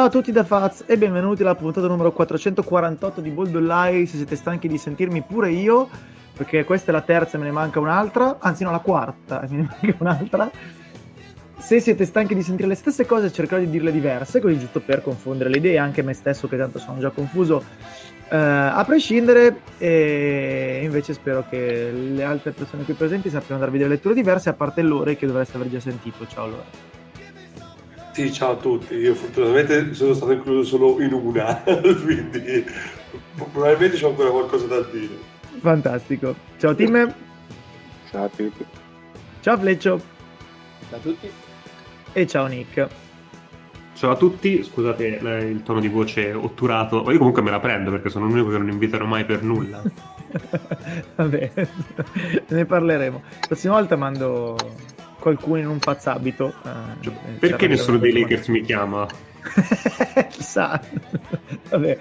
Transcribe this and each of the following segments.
Ciao a tutti da Faz e benvenuti alla puntata numero 448 di Bold Online. Se siete stanchi di sentirmi pure io, perché questa è la terza e me ne manca un'altra, anzi no, la quarta e me ne manca un'altra. Se siete stanchi di sentire le stesse cose, cercherò di dirle diverse, così giusto per confondere le idee, anche me stesso che tanto sono già confuso, eh, a prescindere. E invece spero che le altre persone qui presenti sappiano darvi delle letture diverse, a parte loro che dovreste aver già sentito. Ciao allora. Sì, ciao a tutti. Io fortunatamente sono stato incluso solo in una, quindi probabilmente c'è ancora qualcosa da dire. Fantastico. Ciao Tim. Ciao a tutti. Ciao Fleccio. Ciao a tutti. E ciao Nick. Ciao a tutti, scusate il tono di voce otturato, ma io comunque me la prendo perché sono l'unico che non invitano mai per nulla. Vabbè, ne parleremo. La prossima volta mando qualcuno in un fazzabito. Eh, cioè, perché nessuno dei Lakers mi chiama? Chissà. Vabbè.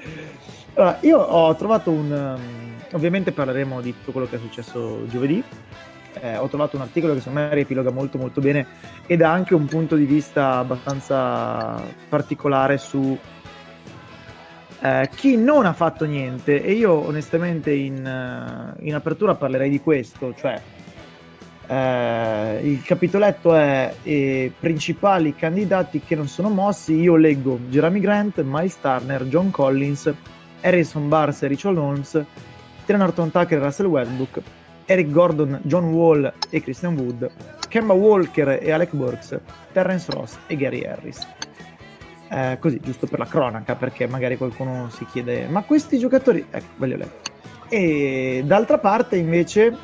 Allora, io ho trovato un... Um, ovviamente parleremo di tutto quello che è successo giovedì. Eh, ho trovato un articolo che secondo me riepiloga molto molto bene ed ha anche un punto di vista abbastanza particolare su eh, chi non ha fatto niente e io onestamente in, uh, in apertura parlerei di questo, cioè eh, il capitoletto è i principali candidati che non sono mossi. Io leggo Jeremy Grant, Miles Turner, John Collins, Harrison Barnes e Richard Holmes, Trent Norton Tucker e Russell Westbrook, Eric Gordon, John Wall e Christian Wood, Kemba Walker e Alec Burks, Terrence Ross e Gary Harris. Eh, così, giusto per la cronaca, perché magari qualcuno si chiede, ma questi giocatori... Ecco, ve li ho letti. E d'altra parte, invece,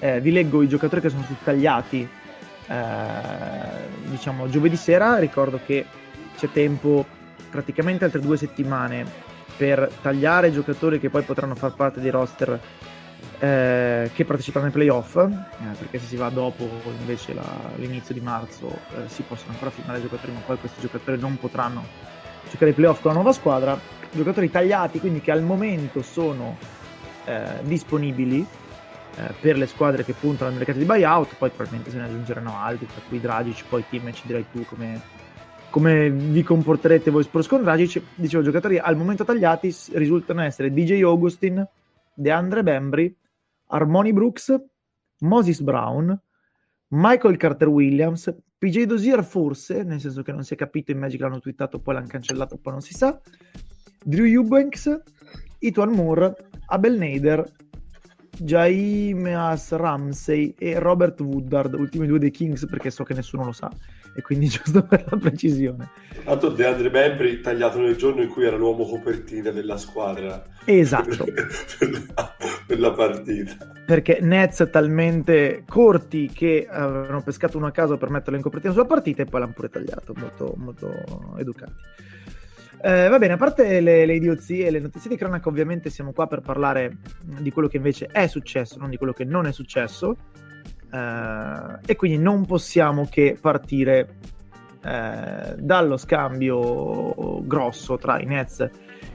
eh, vi leggo i giocatori che sono stati tagliati. Eh, diciamo giovedì sera ricordo che c'è tempo praticamente altre due settimane per tagliare i giocatori che poi potranno far parte dei roster eh, che partecipano ai playoff eh, perché se si va dopo invece la, l'inizio di marzo eh, si possono ancora firmare i giocatori ma poi questi giocatori non potranno giocare ai playoff con la nuova squadra. Giocatori tagliati quindi che al momento sono eh, disponibili eh, per le squadre che puntano al mercato di buyout, poi probabilmente se ne aggiungeranno altri, tra cui Dragic, poi team ci dirai tu come, come vi comporterete voi Spurs con Dragic. Dicevo, giocatori al momento tagliati risultano essere DJ Augustin, DeAndre Bembry, Armoni Brooks, Moses Brown, Michael Carter Williams, PJ Dozier forse, nel senso che non si è capito, in Magic l'hanno twittato, poi l'hanno cancellato, poi non si sa, Drew Eubanks, Ituan Moore, Abel Nader, Jaimeas Ramsey e Robert Woodard, ultimi due dei Kings perché so che nessuno lo sa e quindi giusto per la precisione. Tanto DeAndre Membri tagliato nel giorno in cui era l'uomo copertina della squadra. Esatto. per, la, per la partita. Perché Nets talmente corti che avevano pescato uno a caso per metterlo in copertina sulla partita e poi l'hanno pure tagliato, molto, molto educati. Eh, va bene, a parte le, le, idiozie e le notizie di cronaca, ovviamente siamo qua per parlare di quello che invece è successo, non di quello che non è successo. Eh, e quindi non possiamo che partire eh, dallo scambio grosso tra i Nets e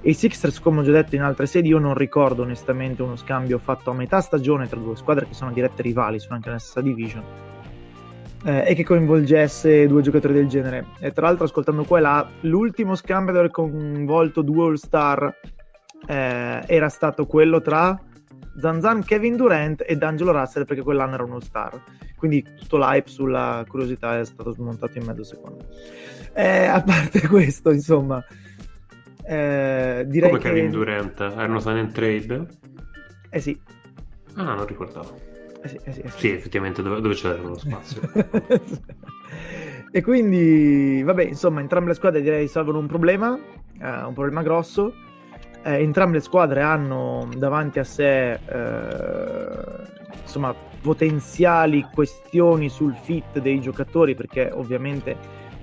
i Sixers, come ho già detto in altre sedi, io non ricordo onestamente uno scambio fatto a metà stagione tra due squadre che sono dirette rivali, sono anche nella stessa division eh, e che coinvolgesse due giocatori del genere. E tra l'altro, ascoltando qua e là, l'ultimo scambio ad aver coinvolto due All-Star eh, era stato quello tra Zanzan Kevin Durant e D'Angelo Russell, perché quell'anno era un All-Star. Quindi tutto l'hype sulla curiosità è stato smontato in mezzo secondo. Eh, a parte questo, insomma. Eh, direi Come che... Kevin Durant? Erano stati in trade? Eh sì. Ah, non ricordavo. Eh sì, eh sì, eh sì. sì, effettivamente dove, dove c'è lo spazio. e quindi, vabbè, insomma, entrambe le squadre direi risolvono un problema, un problema grosso. Entrambe le squadre hanno davanti a sé, insomma, potenziali questioni sul fit dei giocatori, perché ovviamente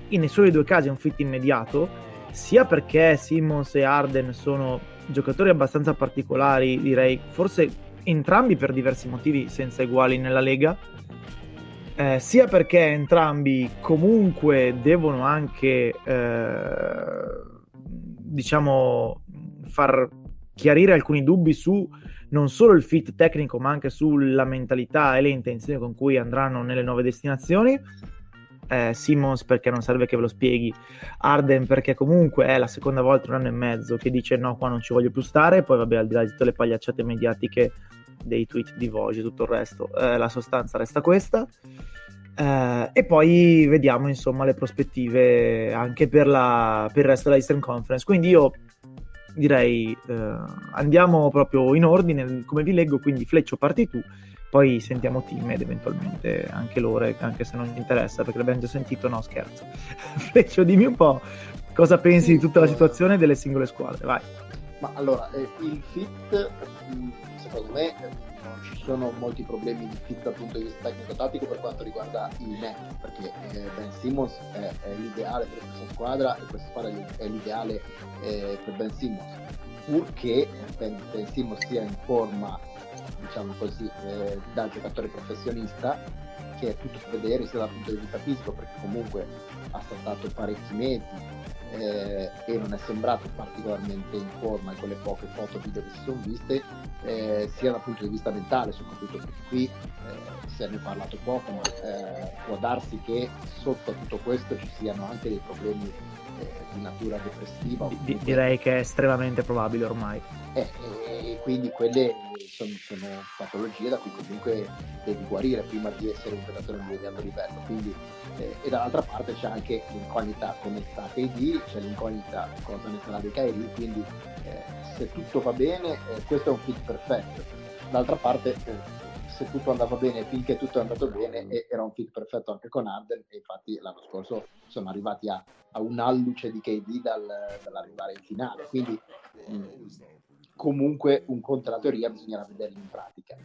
in nessuno dei due casi è un fit immediato, sia perché Simmons e Arden sono giocatori abbastanza particolari, direi, forse entrambi per diversi motivi senza uguali nella Lega, eh, sia perché entrambi comunque devono anche, eh, diciamo, far chiarire alcuni dubbi su non solo il fit tecnico, ma anche sulla mentalità e le intenzioni con cui andranno nelle nuove destinazioni. Eh, Simmons perché non serve che ve lo spieghi, Arden perché comunque è la seconda volta in un anno e mezzo che dice no, qua non ci voglio più stare, poi vabbè al di là di tutte le pagliacciate mediatiche dei tweet di Vogue e tutto il resto, eh, la sostanza resta questa. Eh, e poi vediamo insomma le prospettive anche per, la, per il resto della Eastern Conference. Quindi io direi eh, andiamo proprio in ordine come vi leggo, quindi Fleccio parti tu, poi sentiamo Team ed eventualmente anche loro, anche se non mi interessa perché l'abbiamo già sentito, no scherzo. Fleccio dimmi un po' cosa pensi di tutta la situazione delle singole squadre, vai. Ma allora, eh, il fit mm, secondo me sono molti problemi di fit dal punto di vista tecnico-tattico per quanto riguarda i net, perché eh, Ben Simmons è, è, l'ideale per questa squadra e questa squadra è l'ideale eh, per Ben Simmons, purché ben, ben Simmons sia in forma, diciamo così, eh, da giocatore professionista, che è tutto da vedere sia dal punto di vista fisico, perché comunque ha saltato parecchi mesi, eh, e non è sembrato particolarmente in forma in quelle poche foto video che si sono viste, eh, sia dal punto di vista mentale, soprattutto perché qui eh, se ne è parlato poco, ma eh, può darsi che sotto a tutto questo ci siano anche dei problemi eh, di natura depressiva. D- direi che è estremamente probabile ormai. Eh, e quindi quelle sono, sono, patologie da cui comunque devi guarire prima di essere un giocatore di alto livello. Quindi, eh, e dall'altra parte c'è anche l'incognita come sta KD, c'è l'incognita cosa ne sarà di Kairi, quindi eh, se tutto va bene, eh, questo è un fit perfetto. D'altra parte, eh, se tutto andava bene, finché tutto è andato bene, era un fit perfetto anche con Arden e infatti l'anno scorso sono arrivati a, a un'alluce di KD dal, dall'arrivare in finale. Quindi mm, comunque un contratto teoria bisognerà vederlo in pratica.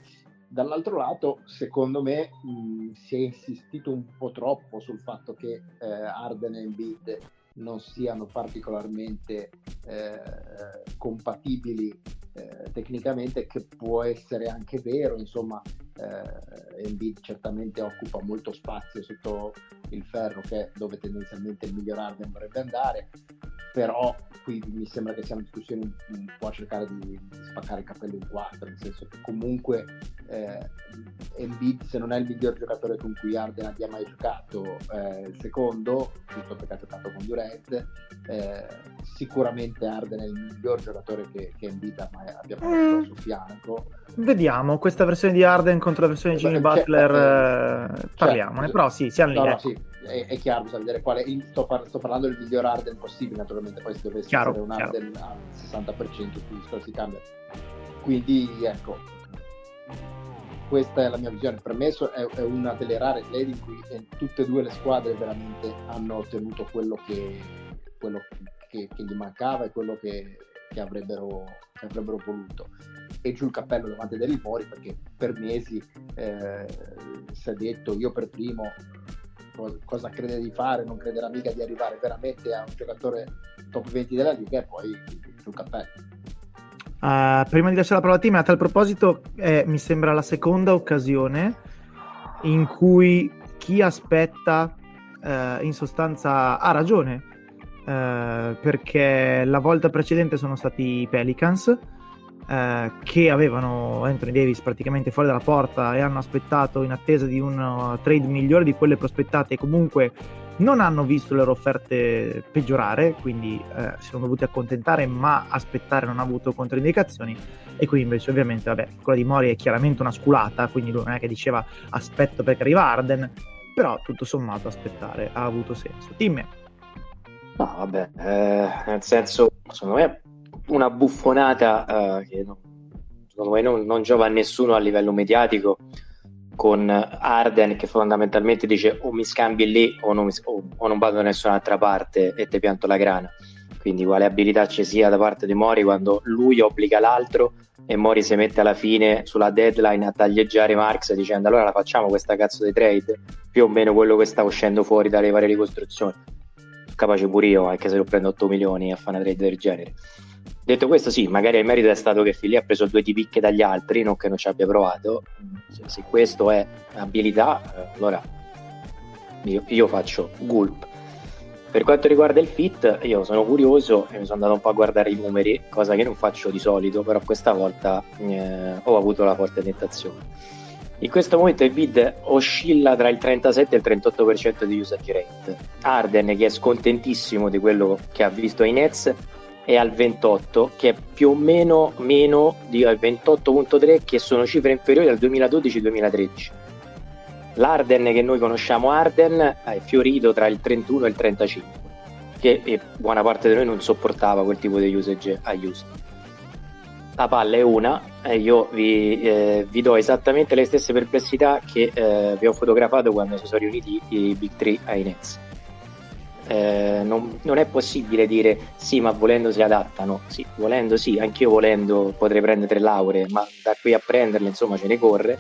Dall'altro lato, secondo me, mh, si è insistito un po' troppo sul fatto che eh, Arden e Embiid non siano particolarmente eh, compatibili eh, tecnicamente, che può essere anche vero, insomma, eh, Embiid certamente occupa molto spazio sotto il ferro, che è dove tendenzialmente il miglior Arden vorrebbe andare, però qui mi sembra che sia una discussione un, po' a cercare di, di, spaccare il capello in quattro, nel senso che comunque eh, Embiid se non è il miglior giocatore con cui Arden abbia mai giocato, eh, il secondo, giusto perché ha giocato con Durant, eh, sicuramente Arden è il miglior giocatore che, che Embiid abbia mai avuto al suo fianco. Vediamo questa versione di Arden contro la versione di Jimmy Butler, eh, parliamone, cioè, però sì, siamo lì. No, no, sì è, è, chiaro, bisogna vedere quale. Sto, par- sto, parlando del miglior Arden possibile, naturalmente. Poi se dovesse chiaro, essere un chiaro. Arden al 60%, il discorso si cambia. Quindi, ecco, questa è la mia visione. Per me è, è una delle rare play in cui eh, tutte e due le squadre veramente hanno ottenuto quello che, quello che, che gli mancava e quello che, che, avrebbero, che avrebbero voluto e giù il cappello davanti a Daryl Mori perché per mesi eh, si è detto io per primo cosa crede di fare, non crederà mica di arrivare veramente a un giocatore top 20 della Liga e poi sul cappello. Uh, prima di lasciare la parola a Tim, a tal proposito, eh, mi sembra la seconda occasione in cui chi aspetta eh, in sostanza ha ragione, eh, perché la volta precedente sono stati i Pelicans eh, che avevano Anthony Davis praticamente fuori dalla porta e hanno aspettato in attesa di un uh, trade migliore di quelle prospettate e comunque non hanno visto le loro offerte peggiorare, quindi eh, si sono dovuti accontentare, ma aspettare non ha avuto controindicazioni. E qui invece, ovviamente, vabbè, quella di Mori è chiaramente una sculata, quindi lui non è che diceva aspetto perché arriva Arden, però tutto sommato aspettare ha avuto senso. Dimmi. No, vabbè, eh, nel senso, secondo me una buffonata uh, che no, secondo me non, non, giova a nessuno a livello mediatico con Arden che fondamentalmente dice o mi scambi lì o non, mi, o, o non vado da nessun'altra parte e ti pianto la grana. Quindi quale abilità ci sia da parte di Mori quando lui obbliga l'altro e Mori si mette alla fine sulla deadline a taglieggiare Marx dicendo allora la facciamo questa cazzo di trade? Più o meno quello che sta uscendo fuori dalle varie ricostruzioni. Capace pure io anche se lo prendo 8 milioni a fare una trade del genere Detto questo, sì, magari il merito è stato che Fili ha preso due di picche dagli altri, non che non ci abbia provato. Se, se questo è abilità, eh, allora io, io, faccio gulp. Per quanto riguarda il fit, io sono curioso e mi sono andato un po' a guardare i numeri, cosa che non faccio di solito, però questa volta eh, ho avuto la forte tentazione. In questo momento il bid oscilla tra il 37 e il 38% di usage rate. Arden, che è scontentissimo di quello che ha visto ai Nets, è al 28, che è più o meno meno di al 28.3, che sono cifre inferiori al 2012-2013. L'Arden che noi conosciamo Arden è fiorito tra il 31 e il 35, che buona parte di noi non sopportava quel tipo di usage a Houston la palla è una io vi, eh, vi, do esattamente le stesse perplessità che eh, vi ho fotografato quando si sono riuniti i Big 3 ai Nets. Eh, non, non, è possibile dire sì, ma volendo si adattano. Sì, volendo sì, anch'io volendo potrei prendere tre lauree, ma da qui a prenderle insomma ce ne corre.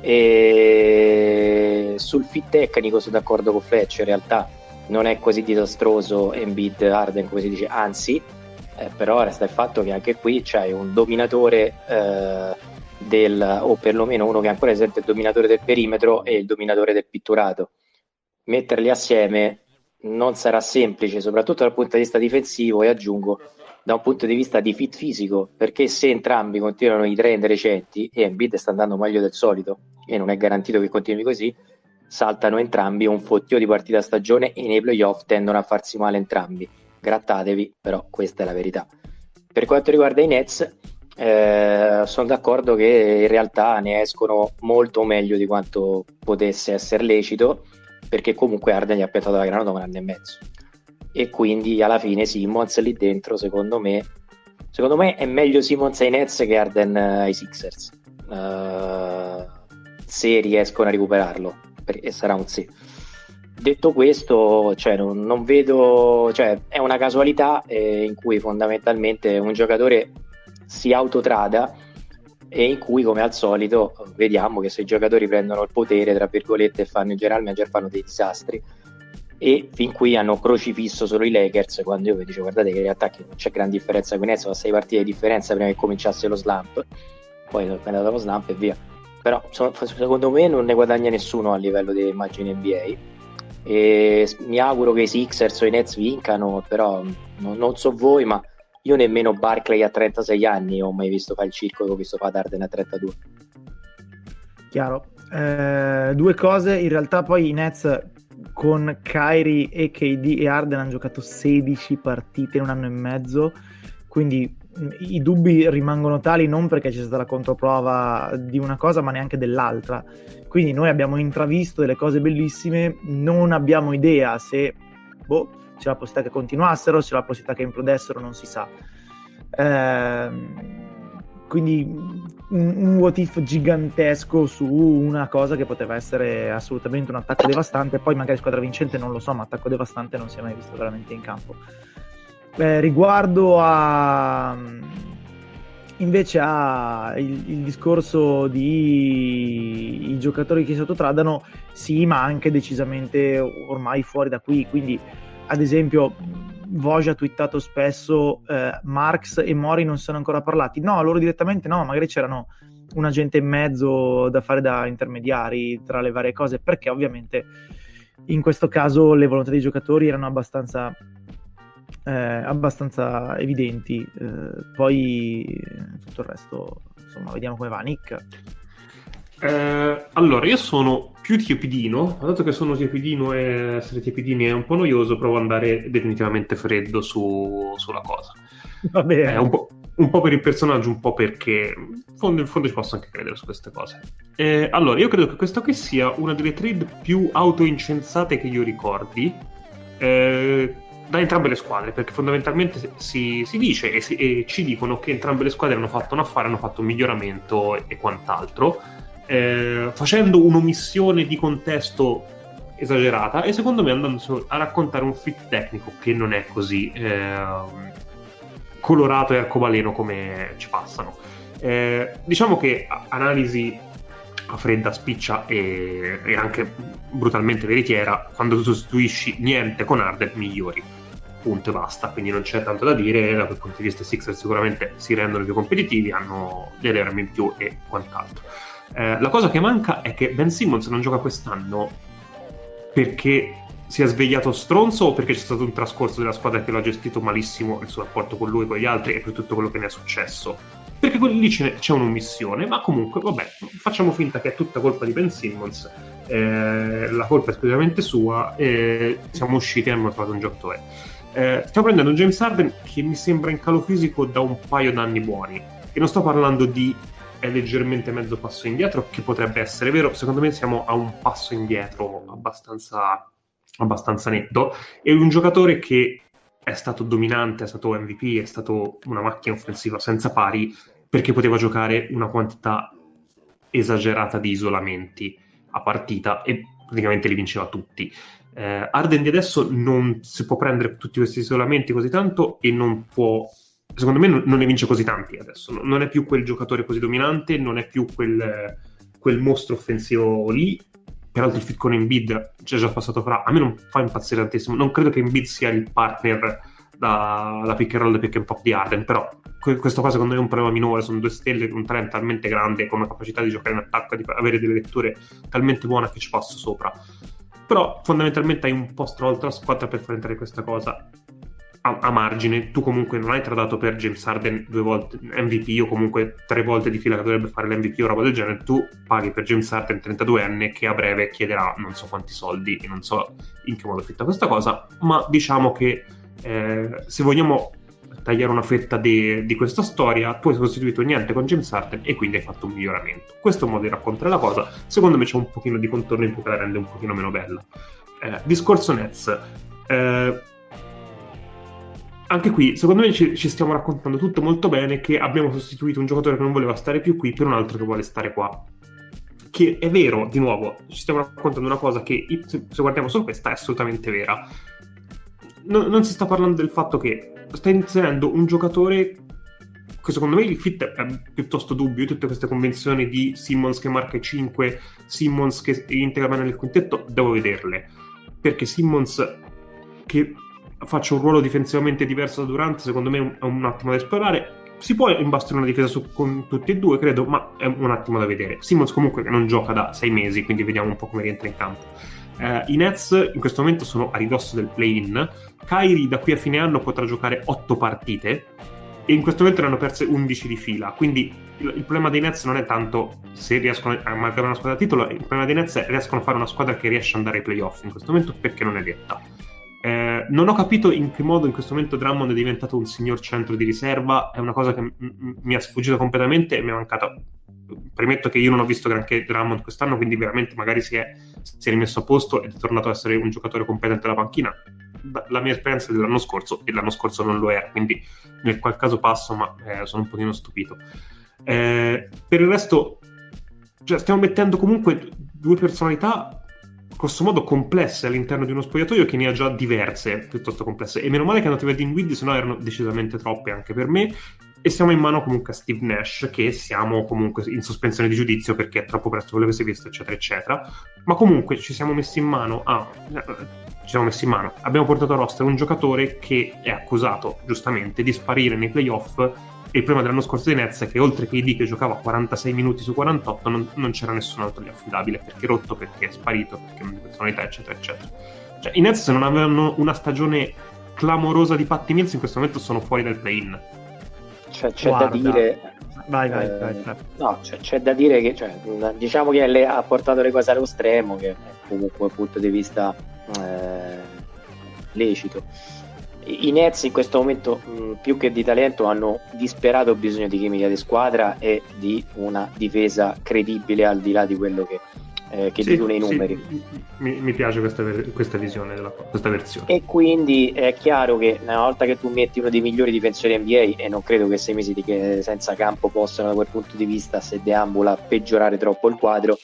E sul fit tecnico sono d'accordo con Fletcher, in realtà non è così disastroso Embiid Arden come si dice, anzi eh, però resta il fatto che anche qui c'è un dominatore eh, del, o perlomeno uno che ancora esente il dominatore del perimetro e il dominatore del pitturato. Metterli assieme non sarà semplice, soprattutto dal punto di vista difensivo e aggiungo da un punto di vista di fit fisico, perché se entrambi continuano i trend recenti e Embiid sta andando meglio del solito e non è garantito che continui così, saltano entrambi un fottio di partita stagione e nei playoff tendono a farsi male entrambi grattatevi, però questa è la verità. Per quanto riguarda i Nets, eh, sono d'accordo che in realtà ne escono molto meglio di quanto potesse essere lecito, perché comunque Arden gli ha piantato la granata un anno e mezzo. E quindi alla fine Simmons lì dentro, secondo me, secondo me è meglio Simmons ai Nets che Arden ai Sixers. Uh, se riescono a recuperarlo, e sarà un sì. Detto questo, cioè, non, non, vedo, cioè, è una casualità eh, in cui fondamentalmente un giocatore si autotrada e in cui, come al solito, vediamo che se i giocatori prendono il potere, tra virgolette, e fanno il general manager, fanno dei disastri. E fin qui hanno crocifisso solo i Lakers quando io vi dicevo guardate che in realtà non c'è gran differenza con Nets, sono sei partite di differenza prima che cominciasse lo slump, poi è andato lo slump e via. Però secondo me non ne guadagna nessuno a livello di immagine NBA e mi auguro che i Sixers o i Nets vincano, però non, non so voi, ma io nemmeno Barclay a 36 anni ho mai visto fare il circo che ho visto fare Arden a 32. Chiaro. Eh, due cose, in realtà poi i Nets con Kyrie e KD e Arden hanno giocato 16 partite in un anno e mezzo, quindi i dubbi rimangono tali non perché c'è stata la controprova di una cosa ma neanche dell'altra quindi noi abbiamo intravisto delle cose bellissime, non abbiamo idea se boh, c'è la possibilità che continuassero, c'è la possibilità che implodessero, non si sa. Eh, quindi un, un what if gigantesco su una cosa che poteva essere assolutamente un attacco devastante, poi magari squadra vincente non lo so, ma attacco devastante non si è mai visto veramente in campo. Eh, riguardo a invece ha il, il, discorso di i giocatori che si autotradano, sì, ma anche decisamente ormai fuori da qui. Quindi, ad esempio, Voge ha twittato spesso eh, Marx e Mori non sono ancora parlati. No, loro direttamente no, magari c'erano un agente in mezzo da fare da intermediari tra le varie cose, perché ovviamente in questo caso le volontà dei giocatori erano abbastanza eh, abbastanza evidenti. Eh, poi tutto il resto, insomma, vediamo come va. Nick. Eh, allora, io sono più tiepidino, dato che sono tiepidino e essere tiepidini è un po' noioso, provo ad andare definitivamente freddo su, sulla cosa. Va bene. Un po', un, po', per il personaggio, un po' perché in fondo, in fondo ci posso anche credere su queste cose. Eh, allora, io credo che questa qui sia una delle trade più autoincensate che io ricordi. Eh, da entrambe le squadre, perché fondamentalmente si, si dice e, si, e, ci dicono che entrambe le squadre hanno fatto un affare, hanno fatto un miglioramento e, e quant'altro, eh, facendo un'omissione di contesto esagerata e secondo me andando a raccontare un fit tecnico che non è così eh, colorato e arcobaleno come ci passano. Eh, diciamo che analisi a fredda, spiccia e, e, anche brutalmente veritiera, quando sostituisci niente con Arden migliori punto e basta, quindi non c'è tanto da dire, da quel punto di vista i Sixers sicuramente si rendono più competitivi, hanno delle armi in più e quant'altro. Eh, la cosa che manca è che Ben Simmons non gioca quest'anno perché si è svegliato stronzo o perché c'è stato un trascorso della squadra che l'ha gestito malissimo il suo rapporto con lui e con gli altri e per tutto quello che ne è successo. perché lì c'è, un'omissione, ma comunque, vabbè, facciamo finta che è tutta colpa di Ben Simmons, eh, la colpa è esclusivamente sua, e siamo usciti e abbiamo trovato un giocatore. Eh, stiamo prendendo un James Harden che mi sembra in calo fisico da un paio d'anni buoni, e non sto parlando di è leggermente mezzo passo indietro, che potrebbe essere vero, secondo me siamo a un passo indietro abbastanza, abbastanza netto, e un giocatore che è stato dominante, è stato MVP, è stato una macchina offensiva senza pari perché poteva giocare una quantità esagerata di isolamenti a partita e praticamente li vinceva tutti. Eh, Arden di adesso non si può prendere tutti questi isolamenti così tanto e non può secondo me non ne vince così tanti adesso. Non è più quel giocatore così dominante non è più quel, quel mostro offensivo lì. Peraltro il fit con Embiid c'è già passato fra a me non fa impazzire tantissimo. Non credo che Embiid sia il partner da, da pick and roll e pick and pop di Arden però que- questo qua secondo me è un problema minore. Sono due stelle un talento talmente grande con una capacità di giocare in attacco di avere delle letture talmente buone che ci passo sopra. Però fondamentalmente hai un po' stravolto la squadra per far entrare questa cosa a, a, margine, tu comunque non hai tradato per James Harden due volte MVP o comunque tre volte di fila che dovrebbe fare l'MVP o roba del genere, tu paghi per James Harden 32enne che a breve chiederà non so quanti soldi e non so in che modo fitta questa cosa, ma diciamo che eh, se vogliamo tagliare una fetta di, di, questa storia, tu hai sostituito niente con James Harden e quindi hai fatto un miglioramento. Questo è un modo di raccontare la cosa, secondo me c'è un pochino di contorno in più che la rende un pochino meno bella. Eh, discorso Nets. Eh, anche qui, secondo me ci, ci, stiamo raccontando tutto molto bene che abbiamo sostituito un giocatore che non voleva stare più qui per un altro che vuole stare qua. Che è vero, di nuovo, ci stiamo raccontando una cosa che, se, guardiamo solo questa, è assolutamente vera. No, non si sta parlando del fatto che sta inserendo un giocatore che secondo me il fit è piuttosto dubbio, tutte queste convenzioni di Simmons che marca 5, Simmons che integra bene nel quintetto, devo vederle. Perché Simmons che faccia un ruolo difensivamente diverso da Durant, secondo me è un, attimo da esplorare. Si può imbastare una difesa su, con tutti e due, credo, ma è un attimo da vedere. Simmons comunque non gioca da sei mesi, quindi vediamo un po' come rientra in campo. Uh, I Nets in questo momento sono a ridosso del play-in. Kyrie da qui a fine anno potrà giocare 8 partite e in questo momento ne hanno perse 11 di fila. Quindi il, il problema dei Nets non è tanto se riescono a marcare una squadra a titolo, il problema dei Nets è riescono a fare una squadra che riesce ad andare ai playoff in questo momento perché non è detta. Eh, non ho capito in che modo in questo momento Drummond è diventato un signor centro di riserva, è una cosa che m- m- mi è sfuggita completamente e mi è mancata. Premetto che io non ho visto granché Drummond quest'anno, quindi veramente magari si è, si è rimesso a posto ed è tornato a essere un giocatore competente alla panchina. La mia esperienza dell'anno scorso e l'anno scorso non lo era, quindi nel qual caso passo, ma eh, sono un pochino stupito. Eh, per il resto, cioè, stiamo mettendo comunque due personalità grosso modo complesse all'interno di uno spogliatoio che ne ha già diverse piuttosto complesse. E meno male che è andato via Dinwiddie, se no erano decisamente troppe anche per me. E siamo in mano comunque a Steve Nash, che siamo comunque in sospensione di giudizio perché è troppo presto quello che si è visto, eccetera, eccetera. Ma comunque ci siamo messi in mano a. Ci siamo messi in mano. Abbiamo portato a roster un giocatore che è accusato, giustamente, di sparire nei playoff il problema dell'anno scorso di Nets è che oltre che ID che giocava 46 minuti su 48 non, non c'era nessun altro di affidabile perché è rotto, perché è sparito, perché non ha personalità, eccetera, eccetera. Cioè, i Nets se non avevano una stagione clamorosa di Patti Mills in questo momento sono fuori dal play-in. Cioè, c'è Guarda. da dire... Vai, vai, eh, vai, vai. No, c'è, c'è, da dire che cioè, diciamo che le, ha portato le cose allo stremo, che è comunque un punto di vista eh, lecito i Nets in questo momento mh, più che di talento hanno disperato bisogno di chimica di squadra e di una difesa credibile al di là di quello che, eh, che sì, dicono i numeri. Sì, mi, mi, piace questa, questa visione, della, questa versione. E quindi è chiaro che una volta che tu metti uno dei migliori difensori NBA, e non credo che sei mesi di che senza campo possano da quel punto di vista, se deambula, peggiorare troppo il quadro,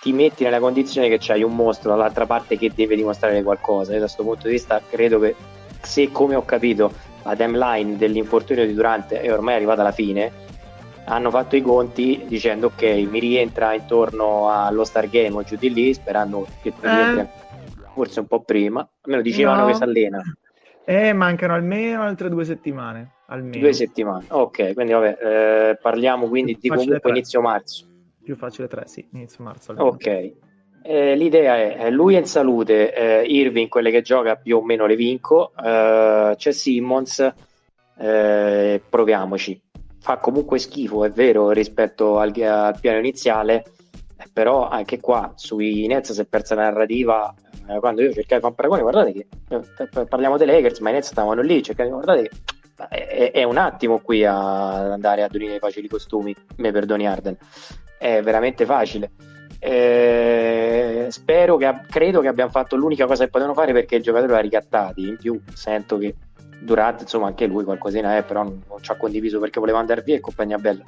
ti metti nella condizione che c'hai un mostro dall'altra parte che deve dimostrare qualcosa. Io da questo punto di vista credo che se come ho capito la timeline dell'infortunio di Durante è ormai arrivata alla fine, hanno fatto i conti dicendo ok, mi rientra intorno allo Star Game o giù di lì, sperando che tu eh. forse un po' prima, almeno dicevano no. che si allena. Eh, mancano almeno altre due settimane. Almeno. Due settimane, ok, quindi vabbè, eh, parliamo quindi di comunque inizio marzo. Più facile tre, sì, inizio marzo. Almeno. Ok, eh, l'idea è lui in salute, eh, Irving quelle che gioca più o meno le vinco, eh, c'è Simmons, eh, proviamoci. fa comunque schifo, è vero, rispetto al, al piano iniziale, eh, però anche qua sui Nets si è persa la narrativa. Eh, quando io cercai di fare un paragone, guardate che eh, parliamo dei Lakers, ma i Nets stavano lì, cercate, guardate che è, è, un attimo qui ad andare a donare i facili costumi, mi perdoni Arden, è veramente facile. Eh, spero che credo che abbiamo fatto l'unica cosa che potevano fare perché il giocatore l'ha ricattati. In più, sento che Durante, insomma, anche lui qualcosina è, però non, non ci ha condiviso perché voleva andare via e compagnia bella.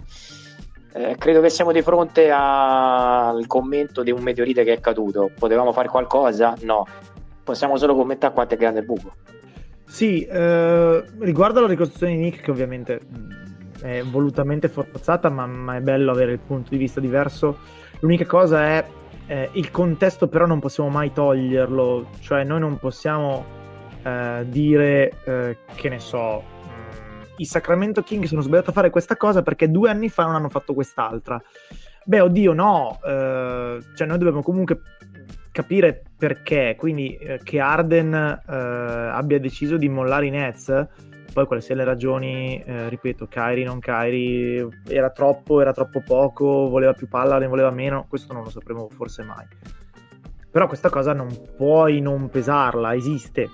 Eh, credo che siamo di fronte al commento di un meteorite che è caduto. Potevamo fare qualcosa? No. Possiamo solo commentare quanto è grande il buco. Sì, eh, riguardo alla ricostruzione di Nick, che ovviamente è volutamente forzata, ma, ma, è bello avere il punto di vista diverso. L'unica cosa è eh, il contesto, però non possiamo mai toglierlo, cioè noi non possiamo eh, dire eh, che ne so, mm, i Sacramento King sono sbagliati a fare questa cosa perché due anni fa non hanno fatto quest'altra. Beh, oddio, no, eh, cioè noi dobbiamo comunque capire perché, quindi eh, che Arden eh, abbia deciso di mollare i Nets, poi quali siano le ragioni, eh, ripeto, Kyrie, non Kyrie, era troppo, era troppo poco, voleva più palla, ne voleva meno, questo non lo sapremo forse mai. Però questa cosa non puoi non pesarla, esiste,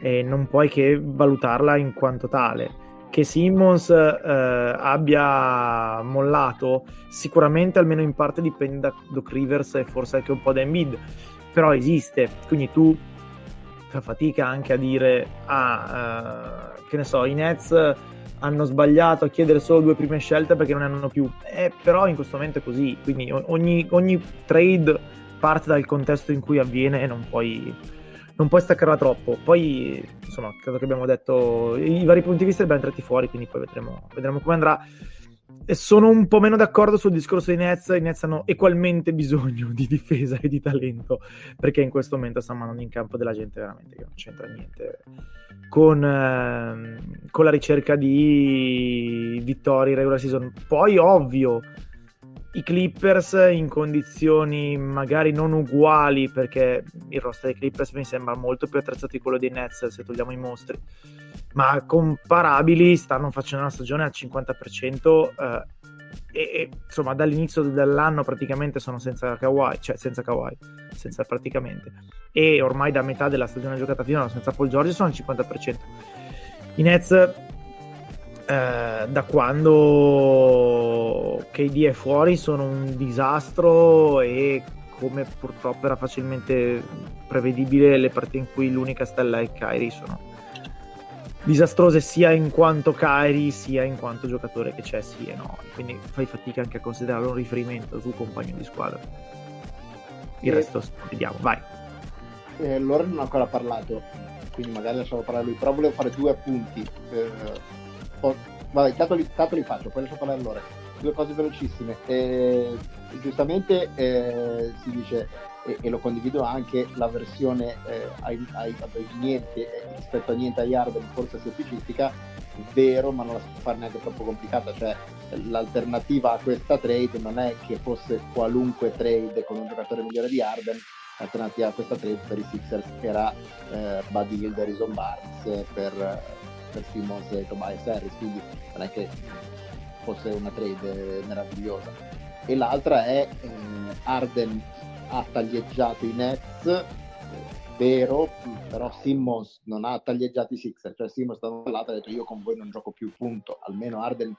e non puoi che valutarla in quanto tale. Che Simmons eh, abbia mollato, sicuramente almeno in parte dipende da Doc Rivers e forse anche un po' da Embiid, però esiste, quindi tu fa fatica anche a dire, ah, eh, che ne so, i Nets hanno sbagliato a chiedere solo due prime scelte perché non ne hanno più, eh, però in questo momento è così, quindi ogni, ogni trade parte dal contesto in cui avviene e non puoi non puoi staccarla troppo. Poi, insomma, credo che abbiamo detto i vari punti di vista li abbiamo tirati fuori, quindi poi vedremo, vedremo come andrà. Sono un po' meno d'accordo sul discorso di Nets. I Nets hanno equalmente bisogno di difesa e di talento, perché in questo momento stanno mandando in campo della gente veramente che non c'entra niente con, eh, con la ricerca di vittorie in regular season. Poi, ovvio i Clippers in condizioni magari non uguali perché il roster dei Clippers mi sembra molto più attrezzato di quello dei Nets se togliamo i mostri ma comparabili stanno facendo una stagione al 50% eh, e, e, insomma dall'inizio dell'anno praticamente sono senza Kawhi cioè senza Kawhi senza praticamente. E ormai da metà della stagione giocata finora senza Paul George sono al 50% i Nets eh, da quando KD è fuori sono un disastro e come purtroppo era facilmente prevedibile le partite in cui l'unica stella è Kyrie sono disastrose sia in quanto Kyrie sia in quanto giocatore che c'è sì e no quindi fai fatica anche a considerarlo un riferimento tu compagno di squadra il e... resto vediamo vai eh, Loren non ha ancora parlato quindi magari lasciamo parlare lui però volevo fare due appunti eh Oh, vabbè, tanto li, tanto li, faccio, poi lascio parlare allora. Due cose velocissime. Eh, giustamente eh, si dice, e, e, lo condivido anche, la versione eh, ai, ai, niente eh, rispetto a niente a Yard forse semplicistica, vero, ma non la si fare neanche troppo complicata. Cioè, l'alternativa a questa trade non è che fosse qualunque trade con un giocatore migliore di Arden, l'alternativa a questa trade per i Sixers era eh, Buddy Hill, Harrison Barnes per per Simmons e Tobias Harris, quindi non è che fosse una trade meravigliosa. E l'altra è eh, Arden ha taglieggiato i Nets, eh, vero, però Simmons non ha taglieggiato i Sixers, cioè Simmons da un lato ha detto io con voi non gioco più, punto, almeno Arden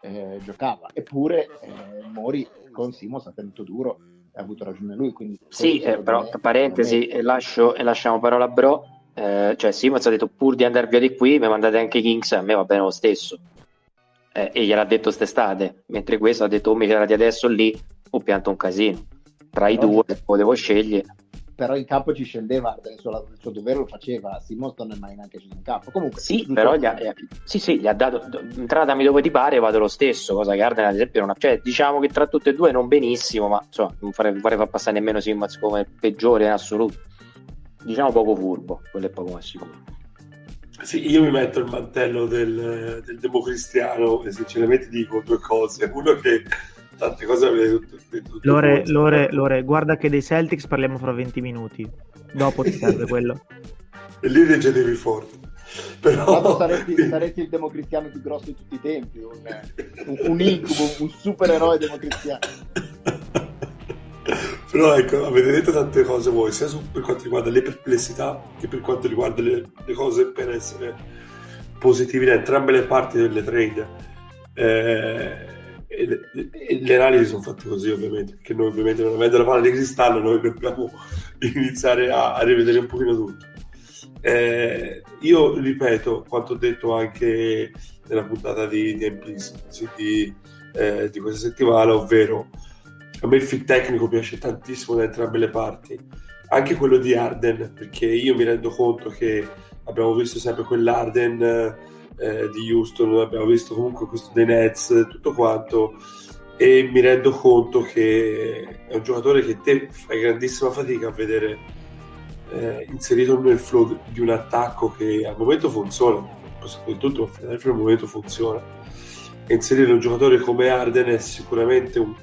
eh, giocava, eppure eh, Mori con Simmons ha tenuto duro ha avuto ragione lui. Quindi sì, eh, però parentesi, e, lascio, e lasciamo parola a Bro. Eh, cioè Simons ha detto pur di andare via di qui mi mandate anche Kings a me va bene lo stesso eh, e gliel'ha detto st'estate mentre questo ha detto o mi di adesso lì o pianto un casino tra i due potevo scegliere. Però in campo ci scendeva il suo, il suo dovere lo faceva Simons non è mai neanche sceso in campo comunque sì però gli ha, eh, sì, sì, gli ha dato entratami dove ti pare vado lo stesso cosa che Arden ad esempio non ha cioè diciamo che tra tutte e due non benissimo ma insomma non farei, farei far passare nemmeno Simons come peggiore in assoluto. Diciamo poco furbo, quello è poco ma sicuro. Sì, io mi metto il mantello del, del democristiano e sinceramente dico due cose. Uno che tante cose avete detto. Lore, Lore, Lore, guarda che dei Celtics parliamo fra 20 minuti. Dopo ti serve quello. e lì leggetevi forte. Però... Saresti, saresti, il democristiano più grosso di tutti i tempi, un, un, un incubo, un supereroe democristiano. Però ecco, avete detto tante cose voi, sia su, per quanto riguarda le perplessità che per quanto riguarda le, le cose per essere positivi da entrambe le parti delle trade. Eh, le, analisi sono fatte così ovviamente, perché noi ovviamente non avendo la palla di cristallo noi dobbiamo iniziare a, a rivedere un pochino tutto. Eh, io ripeto quanto ho detto anche nella puntata di, di di, eh, di questa settimana, ovvero a me il fit tecnico piace tantissimo da entrambe le parti, anche quello di Arden, perché io mi rendo conto che abbiamo visto sempre quell'Arden eh, di Houston, abbiamo visto comunque questo dei Nets, tutto quanto, e mi rendo conto che è un giocatore che te fai grandissima fatica a vedere eh, inserito nel flow di un attacco che al momento funziona, di tutto, ma al momento funziona. E inserire un giocatore come Arden è sicuramente un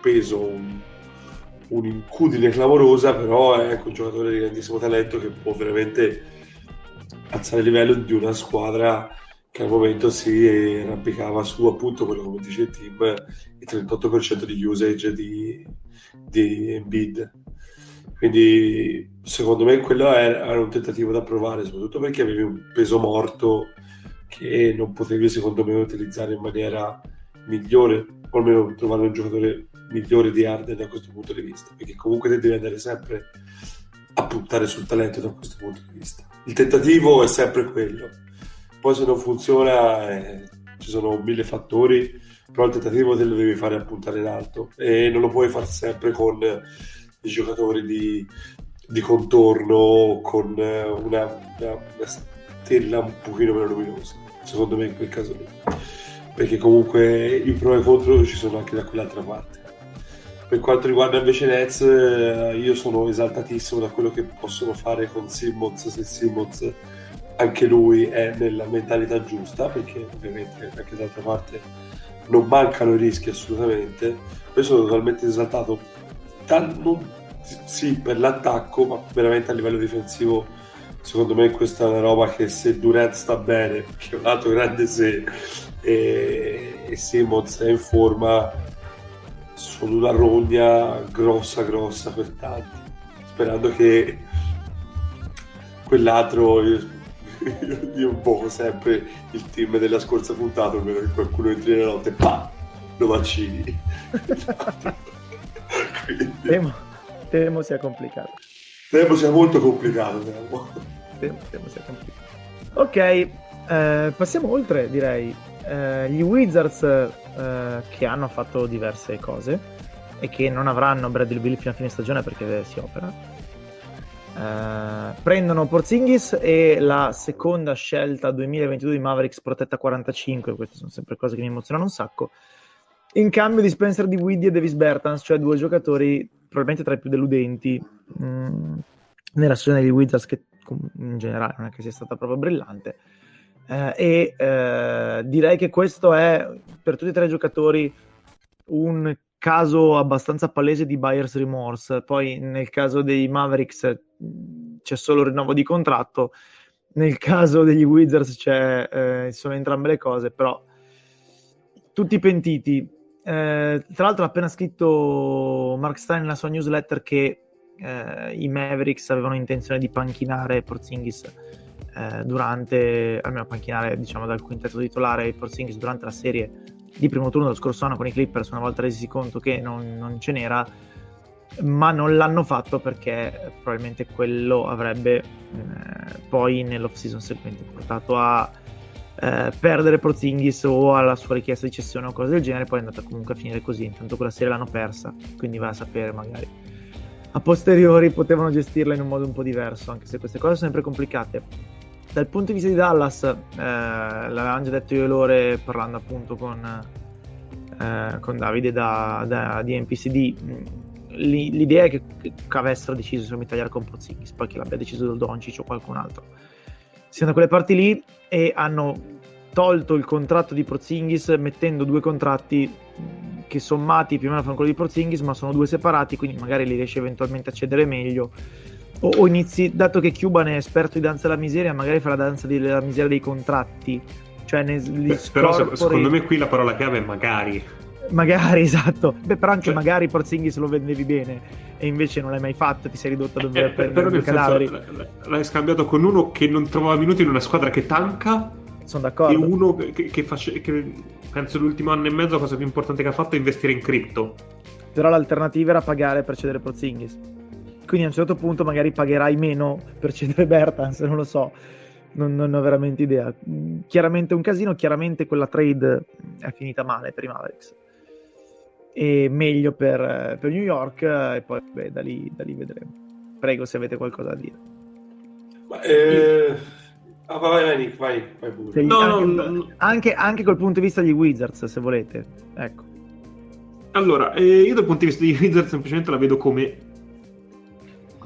peso, un, un'incudine clamorosa, però è anche un giocatore di grandissimo talento che può veramente alzare il livello di una squadra che al momento si arrampicava su appunto quello come dice il team il 38% di usage di, di Embiid quindi secondo me quello era, un tentativo da provare soprattutto perché avevi un peso morto che non potevi secondo me utilizzare in maniera migliore o almeno trovare un giocatore migliore di Arden da questo punto di vista, perché comunque devi andare sempre a puntare sul talento da questo punto di vista. Il tentativo è sempre quello, poi se non funziona eh, ci sono mille fattori, però il tentativo te lo devi fare a puntare in alto e non lo puoi fare sempre con i giocatori di, di contorno, con una, una, una stella un pochino meno luminosa, secondo me in quel caso lì perché comunque i pro e i contro ci sono anche da quell'altra parte. Per quanto riguarda invece Nets, eh, io sono esaltatissimo da quello che possono fare con Simmons, se Simmons anche lui è nella mentalità giusta, perché ovviamente anche d'altra parte non mancano i rischi assolutamente. Io sono totalmente esaltato, non, sì, per l'attacco, ma veramente a livello difensivo. Secondo me questa è una roba che se Durant sta bene, che è un altro grande se, e, e Simmons è in forma, sono una rogna grossa grossa per tanti sperando che quell'altro io, io, io invoco sempre il team della scorsa puntata ovvero che qualcuno entri nella notte e pa lo vaccini. Quindi... temo, temo sia complicato. Temo sia molto complicato temo, temo, temo sia complicato. Ok eh, passiamo oltre direi eh, gli Wizards eh, che hanno fatto diverse cose e che non avranno Bradley Bill fino a fine stagione perché si opera. Eh, prendono Porzingis e la seconda scelta 2022 di Mavericks protetta 45, queste sono sempre cose che mi emozionano un sacco. In cambio di Spencer di Widdy e Davis Bertans, cioè due giocatori probabilmente tra i più deludenti mh, mm, nella stagione degli Wizards, che in generale non è che sia stata proprio brillante. Eh, e eh, direi che questo è per tutti e tre i giocatori un caso abbastanza palese di buyer's remorse. Poi nel caso dei Mavericks c'è solo rinnovo di contratto, nel caso degli Wizards c'è, eh, sono entrambe le cose, però tutti pentiti. Eh, tra l'altro ha appena scritto Mark Stein nella sua newsletter che eh, i Mavericks avevano intenzione di panchinare Porzingis eh, durante, almeno panchinare diciamo dal quintetto titolare i Porzingis durante la serie di primo turno dello scorso anno con i Clippers una volta resi conto che non, non ce n'era ma non l'hanno fatto perché probabilmente quello avrebbe eh, poi nell'off season seguente portato a eh, perdere Porzingis o alla sua richiesta di cessione o cose del genere poi è andata comunque a finire così. Intanto quella serie l'hanno persa quindi va a sapere magari. A posteriori potevano gestirla in un modo un po' diverso anche se queste cose sono sempre complicate dal punto di vista di Dallas, eh, l'avevamo già detto io e Lore parlando appunto con, eh, con Davide da, da, di NPCD, l'idea è che, che avessero deciso di tagliare con Pozzingis, poi che l'abbia deciso Doncic o qualcun altro. Siano da quelle parti lì e hanno tolto il contratto di Porzingis mettendo due contratti che sommati più o meno fanno quello di Porzingis ma sono due separati quindi magari li riesce eventualmente a cedere meglio O, o inizi, dato che Cuban è esperto di danza della miseria, magari fa la danza della miseria dei contratti. Cioè, ne, Beh, però se- secondo me qui la parola chiave è magari. Magari, esatto. Beh, però anche Cioè- magari Porzingis lo vendevi bene e invece non l'hai mai fatto, ti sei ridotto a dover Eh, prendere però due nel senso, cadaveri. l'hai scambiato con uno che non trovava minuti in una squadra che tanca Sono e d'accordo. uno che, che face- che penso l'ultimo anno e mezzo la cosa più importante che ha fatto è investire in cripto. Però l'alternativa era pagare per cedere Porzingis. Quindi a un certo punto magari pagherai meno per cedere Bertans, non lo so. Non, non ho veramente idea. Chiaramente un casino, chiaramente quella trade è finita male per i Mavericks. E meglio per, per New York e poi beh, da, lì, da lì vedremo. Prego se avete qualcosa da dire. Ma, eh... ah, vai, vai, Nick, vai, vai pure. No, anche, no, no. anche, anche col punto di vista degli Wizards, se volete. Ecco. Allora, eh, io dal punto di vista di Wizards semplicemente la vedo come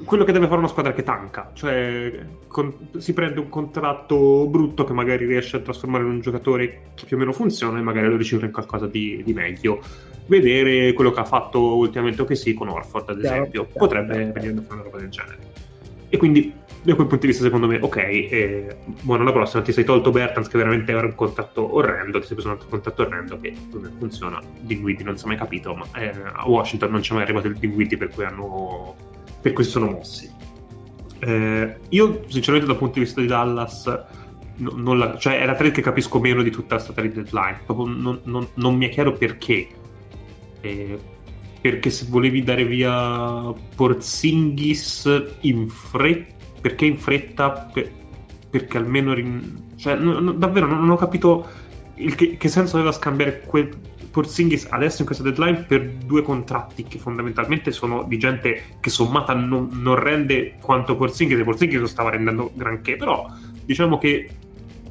quello che deve fare una squadra che tanca, cioè con- si prende un contratto brutto che magari riesce a trasformare in un giocatore che più o meno funziona e magari lo ricicla in qualcosa di, di meglio. Vedere quello che ha fatto ultimamente OKC con Orford, ad esempio, chiaro, potrebbe chiaro. venire da fare una roba del genere. E quindi, da quel punto di vista, secondo me, ok, eh, buona la prossima, ti sei tolto Bertans che veramente era un contratto orrendo, ti sei preso un altro contratto orrendo che non funziona, Dinwiddie non si è mai capito, ma eh, a Washington non c'è mai arrivato il Dinwiddie per cui hanno per cui sono mossi. Eh, io, sinceramente, dal punto di vista di Dallas, no- non la- cioè, è la trade che capisco meno di tutta la stata di deadline. Non, non- non mi è chiaro perché. Eh, perché se volevi dare via Porzingis in fretta, perché in fretta? Per- perché almeno. rin- cioè, no- no- davvero non, non ho capito che, che senso aveva scambiare quel Porzingis adesso in questa deadline per due contratti che fondamentalmente sono di gente che sommata non, non rende quanto Porzingis e Porzingis non stava rendendo granché però diciamo che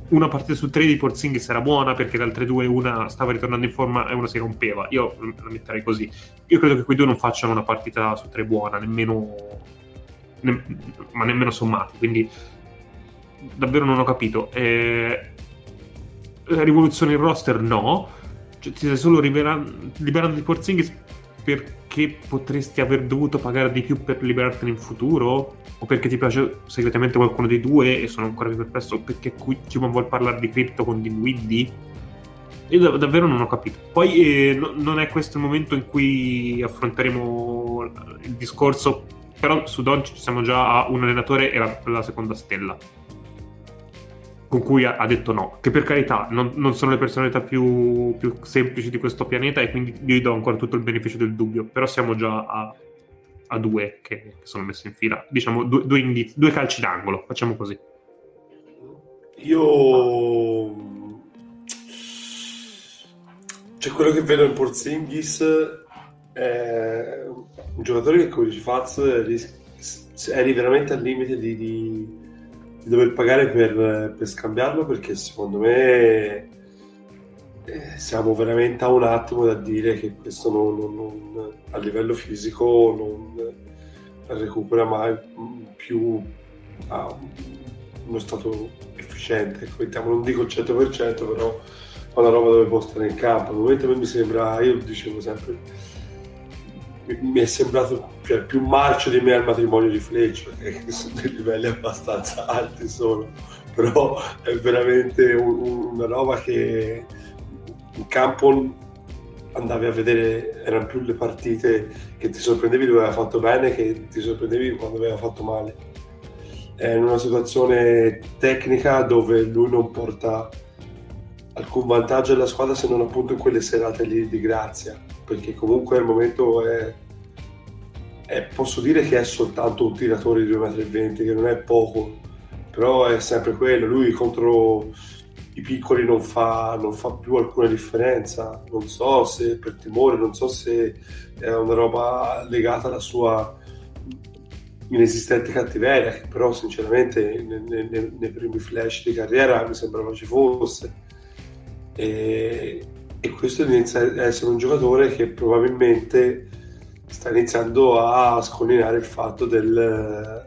una partita su tre di Porzingis era buona perché le altre due una stava ritornando in forma e una si rompeva. Io la metterei così. Io credo che quei due non facciano una partita su tre buona nemmeno ne- ma nemmeno sommati quindi davvero non ho capito. Eh, rivoluzione in roster no cioè, ti stai solo libera- liberando di Porzingis perché potresti aver dovuto pagare di più per liberartene in futuro? O perché ti piace segretamente qualcuno dei due e sono ancora più perplesso perché Cu- Cuban vuole parlare di cripto con Dinwiddie io dav- davvero non ho capito. Poi eh, no- non è questo il momento in cui affronteremo il discorso però su Doncic siamo già a un allenatore e la, la seconda stella con cui ha, ha detto no, che per carità non, non sono le personalità più, più semplici di questo pianeta e quindi gli do ancora tutto il beneficio del dubbio, però siamo già a, a due che, che sono messi in fila, diciamo due, due indizi- due calci d'angolo, facciamo così. Io cioè quello che vedo in Porzingis è un giocatore che come dice Faz ris- eri veramente al limite di, di- di dover pagare per, per scambiarlo perché secondo me eh, siamo veramente a un attimo da dire che questo non, non- non- a livello fisico non recupera mai più a uno stato efficiente, ecco, mettiamo, non dico il 100%, però una roba dove può stare in campo. Al momento mi sembra, io lo dicevo sempre, mi, è sembrato cioè, più marcio di me al matrimonio di Fleccio, che sono dei livelli abbastanza alti sono, però è veramente un- un- una roba che in campo andavi a vedere, erano più le partite che ti sorprendevi dove aveva fatto bene che ti sorprendevi quando aveva fatto male. È in una situazione tecnica dove lui non porta alcun vantaggio alla squadra se non appunto in quelle serate lì di grazia, perché comunque al momento è, è- posso dire che è soltanto un tiratore di 2,20 m, che non è poco, però è sempre quello, lui contro i piccoli non fa, non fa più alcuna differenza, non so se per timore, non so se è una roba legata alla sua inesistente cattiveria, che però sinceramente ne- ne- ne- nei primi flash di carriera mi sembrava ci fosse. E, e questo inizia a essere un giocatore che probabilmente sta iniziando a scollinare il fatto del,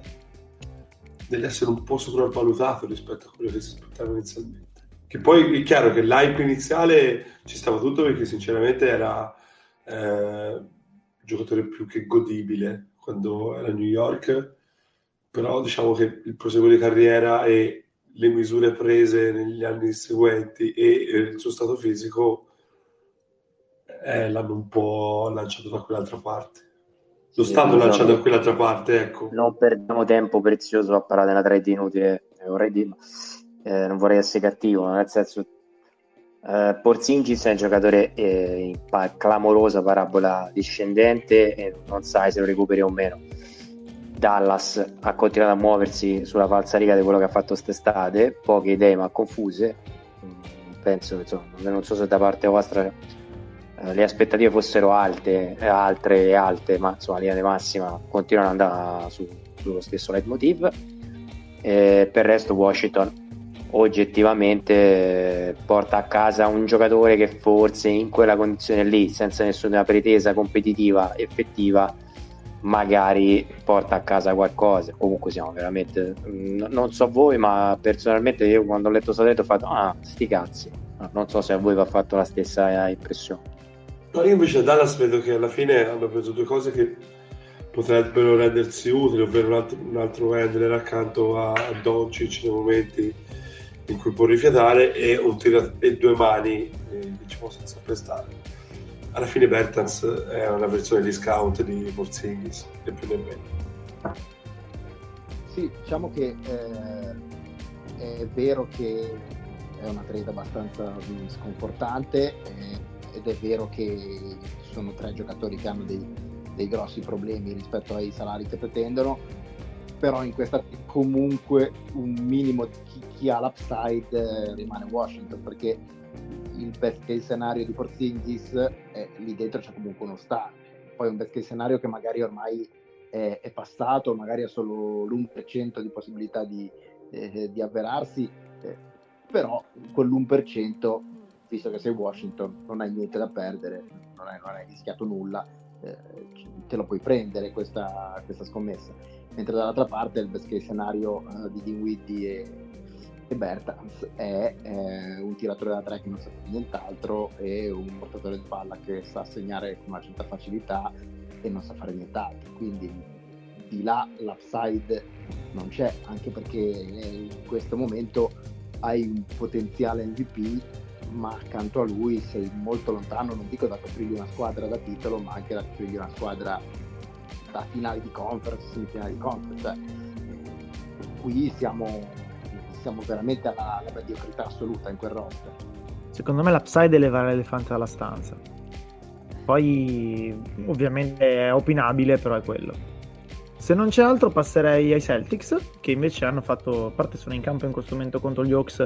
dell'essere un po' sopravvalutato rispetto a quello che si aspettava inizialmente. Che poi è chiaro che l'hype iniziale ci stava tutto perché sinceramente era eh, un giocatore più che godibile quando era a New York, però diciamo che il proseguo di carriera e le misure prese negli anni seguenti e il suo stato fisico eh, l'hanno un po' lanciato da quell'altra parte. Lo Sì, stanno no, lanciando da quell'altra parte, ecco. Non perdiamo tempo prezioso a parlare della trade inutile, eh, vorrei dire, ma, eh, non vorrei essere cattivo, nel senso eh, Porzingis è un giocatore eh, in pa- clamorosa parabola discendente e non sai se lo recuperi o meno. Dallas ha continuato a muoversi sulla falsariga di quello che ha fatto quest'estate, poche idee ma confuse. Mm, Penso, insomma, non so se da parte vostra eh, le aspettative fossero alte, eh, altre e alte, ma insomma, linea di massima continuano ad andare su- sullo stesso leitmotiv. E per il resto, Washington oggettivamente eh, porta a casa un giocatore che forse in quella condizione lì, senza nessuna pretesa competitiva effettiva, magari porta a casa qualcosa. Comunque siamo veramente, mm, non so voi, ma personalmente io quando ho letto sta detto ho fatto, ah, sti cazzi. Non so se a voi vi ha fatto la stessa impressione. No, io invece a Dallas vedo che alla fine hanno preso due cose che potrebbero rendersi utili, ovvero un altro, handler accanto a Doncic nei momenti in cui può rifiatare e, tira- e due mani eh, che ci possono sempre stare. Alla fine Bertans è una versione discount di Porzingis e più nemmeno. Sì, diciamo che eh, è vero che è una trade abbastanza mm, sconfortante eh, ed è vero che ci sono tre giocatori che hanno dei, dei grossi problemi rispetto ai salari che pretendono, però in questa comunque un minimo di chi, chi ha l'upside eh, rimane Washington perché il best case scenario di Porzingis eh, lì dentro c'è comunque uno star, poi un best case scenario che magari ormai è, è passato, magari ha solo l'1% di possibilità di, eh, di avverarsi, eh, però quell'1%, visto che sei Washington, non hai niente da perdere, non hai, non hai rischiato nulla, eh, te lo puoi prendere questa, questa scommessa. Mentre dall'altra parte il best case scenario eh, di Dinwiddie e, e Bertans è eh, un tiratore da tre che non sa fare nient'altro e un portatore di palla che sa segnare con una certa facilità e non sa fare nient'altro. Quindi di là l'upside non c'è, anche perché in questo momento hai un potenziale MVP, ma accanto a lui sei molto lontano, non dico da coprire una squadra da titolo, ma anche da coprire una squadra da finali di conference, semifinali di conference. Cioè, qui siamo, siamo veramente alla, alla mediocrità assoluta in quel roster. Secondo me l'upside è levare l'elefante dalla stanza. Poi ovviamente è opinabile, però è quello. Se non c'è altro passerei ai Celtics, che invece hanno fatto, a parte sono in campo in questo momento contro gli Hawks,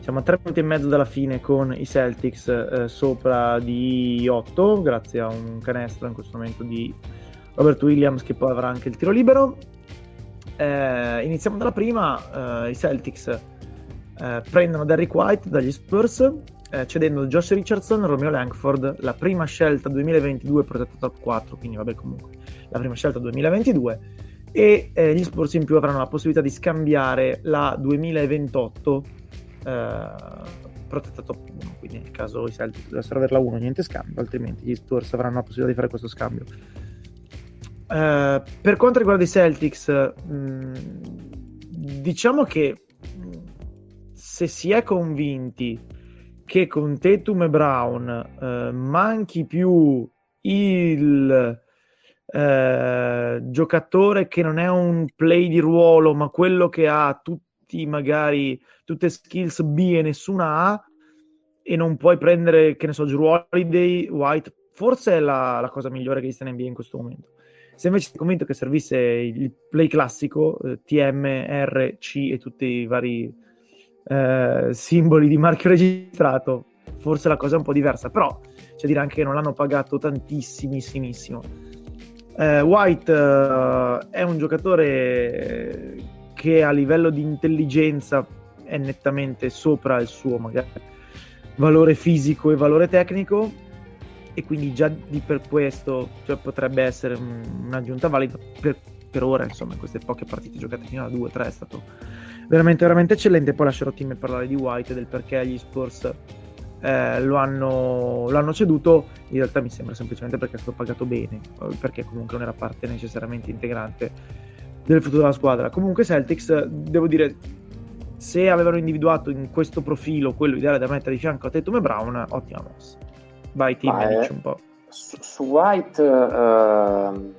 siamo a tre punti e mezzo dalla fine con i Celtics eh, sopra di 8, grazie a un canestro in questo momento di Robert Williams che poi avrà anche il tiro libero. Eh, iniziamo dalla prima, eh, i Celtics eh, prendono Derrick White dagli Spurs, eh, cedendo Josh Richardson, Romeo Langford, la prima scelta 2022 protetta top 4, quindi vabbè comunque la prima scelta 2022 e eh, gli Spurs in più avranno la possibilità di scambiare la 2028 eh, protetta top 1, quindi nel caso i Celtics dovessero averla 1 niente scambio, altrimenti gli Spurs avranno la possibilità di fare questo scambio. Eh, per quanto riguarda i Celtics, mh, diciamo che mh, se si è convinti che con Tatum e Brown eh, manchi più il eh, giocatore che non è un play di ruolo, ma quello che ha tutti magari tutte skills B e nessuna A, e non puoi prendere, che ne so, Drew Holiday, White, forse è la, la cosa migliore che esiste in NBA in questo momento. Se invece sei convinto che servisse il play classico, eh, TM, R, C e tutti i vari eh, simboli di marchio registrato, forse la cosa è un po' diversa, però c'è dire anche che non l'hanno pagato tantissimissimo. Eh, White eh, è un giocatore che a livello di intelligenza è nettamente sopra il suo magari valore fisico e valore tecnico. E quindi già di per questo cioè, potrebbe essere un- un'aggiunta valida per, per ora insomma in queste poche partite giocate fino a 2-3 è stato veramente veramente eccellente. Poi lascerò Tim parlare di White e del perché gli Spurs eh, lo, hanno, lo hanno ceduto in realtà mi sembra semplicemente perché è stato pagato bene eh, perché comunque non era parte necessariamente integrante del futuro della squadra. Comunque Celtics, devo dire, se avevano individuato in questo profilo quello ideale da mettere di fianco a Tatum e Brown, ottima mossa. Vai team, Ma, dici eh, un po'. Su, su White ehm,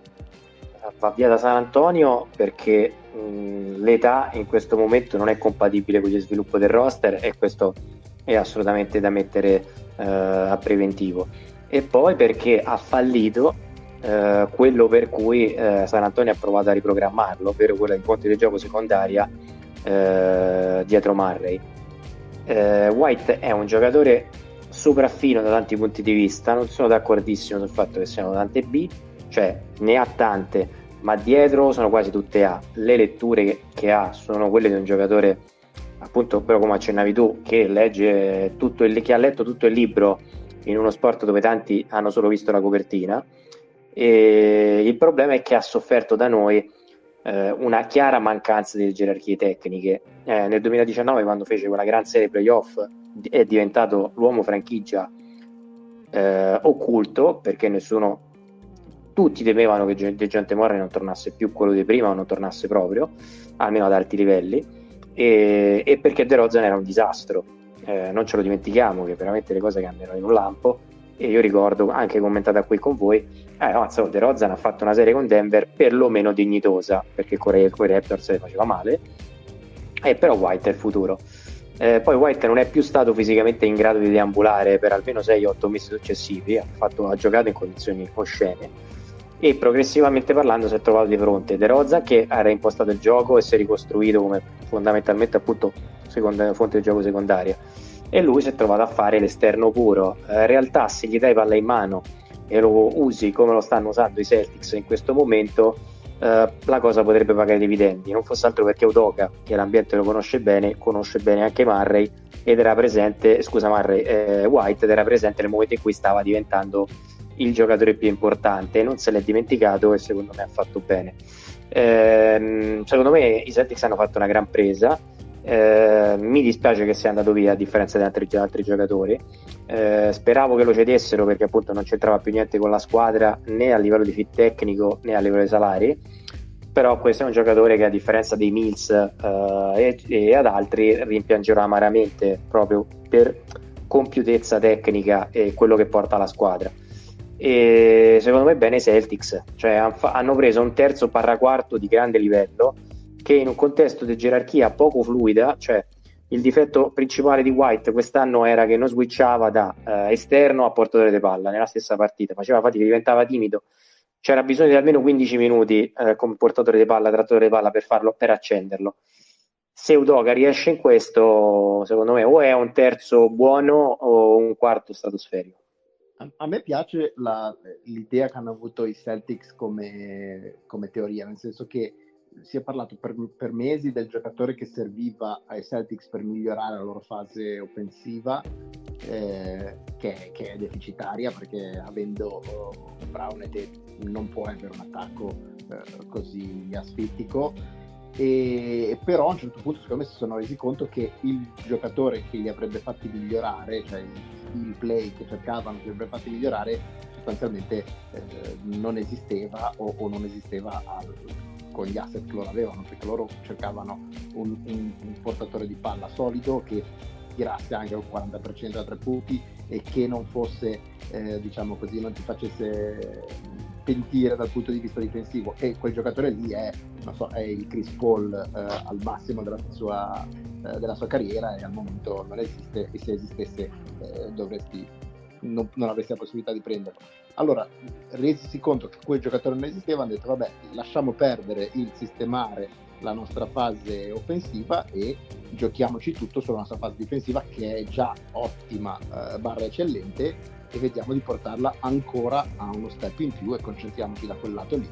va via da San Antonio perché mh, l'età in questo momento non è compatibile con gli sviluppo del roster e questo è assolutamente da mettere eh, a preventivo. E poi perché ha fallito eh, quello per cui eh, San Antonio ha provato a riprogrammarlo, ovvero quella di fonte di gioco secondaria eh, dietro Murray. Eh, White è un giocatore sopraffino da tanti punti di vista, non sono d'accordissimo sul fatto che siano tante B, cioè ne ha tante, ma dietro sono quasi tutte A. Le letture che, che ha sono quelle di un giocatore, appunto, però come accennavi tu, che legge tutto il, che ha letto tutto il libro in uno sport dove tanti hanno solo visto la copertina. E il problema è che ha sofferto da noi eh, una chiara mancanza di gerarchie tecniche. Eh, nel 2019, quando fece quella gran serie playoff, è diventato l'uomo franchigia eh, occulto perché nessuno tutti temevano che Gente Morri non tornasse più quello di prima o non tornasse proprio almeno ad alti livelli e, e perché De Rozan era un disastro. Eh, non ce lo dimentichiamo che veramente le cose cambiano in un lampo. E io ricordo anche commentata qui con voi eh, mazza, De Rozan ha fatto una serie con Denver perlomeno dignitosa perché con i Raptors faceva male. E però White è il futuro. Eh, poi White non è più stato fisicamente in grado di deambulare per almeno 6-8 mesi successivi, ha, fatto, ha giocato in condizioni oscene e progressivamente parlando si è trovato di fronte De Rozza che ha reimpostato il gioco e si è ricostruito come fondamentalmente appunto seconda, fonte di gioco secondaria e lui si è trovato a fare l'esterno puro. Eh, in realtà se gli dai palla in mano e lo usi come lo stanno usando i Celtics in questo momento Uh, la cosa potrebbe pagare dividendi, non fosse altro perché Udoka, che l'ambiente lo conosce bene, conosce bene anche Murray ed era presente, scusa Murray, eh, White ed era presente nel momento in cui stava diventando il giocatore più importante, non se l'è dimenticato e secondo me ha fatto bene. Eh, secondo me i Celtics hanno fatto una gran presa, eh, mi dispiace che sia andato via a differenza di altri, altri giocatori. Eh, speravo che lo cedessero perché appunto non c'entrava più niente con la squadra né a livello di fit tecnico né a livello di salari. Però questo è un giocatore che a differenza dei Mills eh, e, e, ad altri rimpiangerò amaramente proprio per compiutezza tecnica e quello che porta la squadra. E secondo me bene i Celtics, cioè hanno preso un terzo barra quarto di grande livello che in un contesto di gerarchia poco fluida, cioè il difetto principale di White quest'anno era che non switchava da eh, esterno a portatore di palla nella stessa partita, faceva fatica, diventava timido. C'era bisogno di almeno 15 minuti eh, come portatore di palla, trattore di palla per farlo, per accenderlo. Se Udoga riesce in questo, secondo me, o è un terzo buono o un quarto stratosferico. A, me piace la, l'idea che hanno avuto i Celtics come, come teoria, nel senso che si è parlato per, per, mesi del giocatore che serviva ai Celtics per migliorare la loro fase offensiva, eh, che, che, è deficitaria perché avendo oh, Brown e te non può avere un attacco eh, così asfittico. E, però a un certo punto secondo me si sono resi conto che il giocatore che li avrebbe fatti migliorare, cioè il play che cercavano che li avrebbe fatti migliorare, sostanzialmente eh, non esisteva o, o non esisteva al, con gli asset che loro avevano, perché loro cercavano un, un, un portatore di palla solido che tirasse anche un 40% da tre punti e che non fosse, eh, diciamo così, non ti facesse pentire dal punto di vista difensivo e quel giocatore lì è, so, è il Chris Paul eh, al massimo della sua, eh, della sua, carriera e al momento non esiste e se esistesse eh, dovresti, non, non avresti la possibilità di prenderlo. Allora, resisi conto che quel giocatore non esisteva, hanno detto vabbè, lasciamo perdere il sistemare la nostra fase offensiva e giochiamoci tutto sulla nostra fase difensiva che è già ottima eh, barra eccellente e vediamo di portarla ancora a uno step in più e concentriamoci da quel lato lì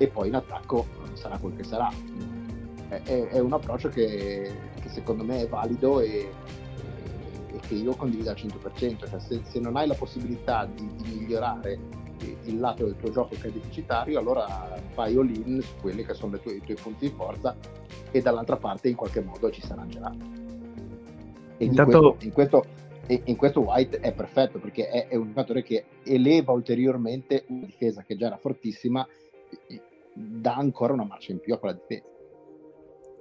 e poi in attacco sarà quel che sarà. È, è, è un approccio che, che, secondo me è valido e, e che io condivido al 100%, cioè se, se non hai la possibilità di, di, migliorare il lato del tuo gioco che è deficitario, allora fai all-in su quelli che sono tue, i tuoi punti di forza e dall'altra parte in qualche modo ci sarà arrangerà. E Intanto... in, questo, in, questo, in questo White è perfetto perché è, è un giocatore che eleva ulteriormente una difesa che già era fortissima dà ancora una marcia in più a quella difesa.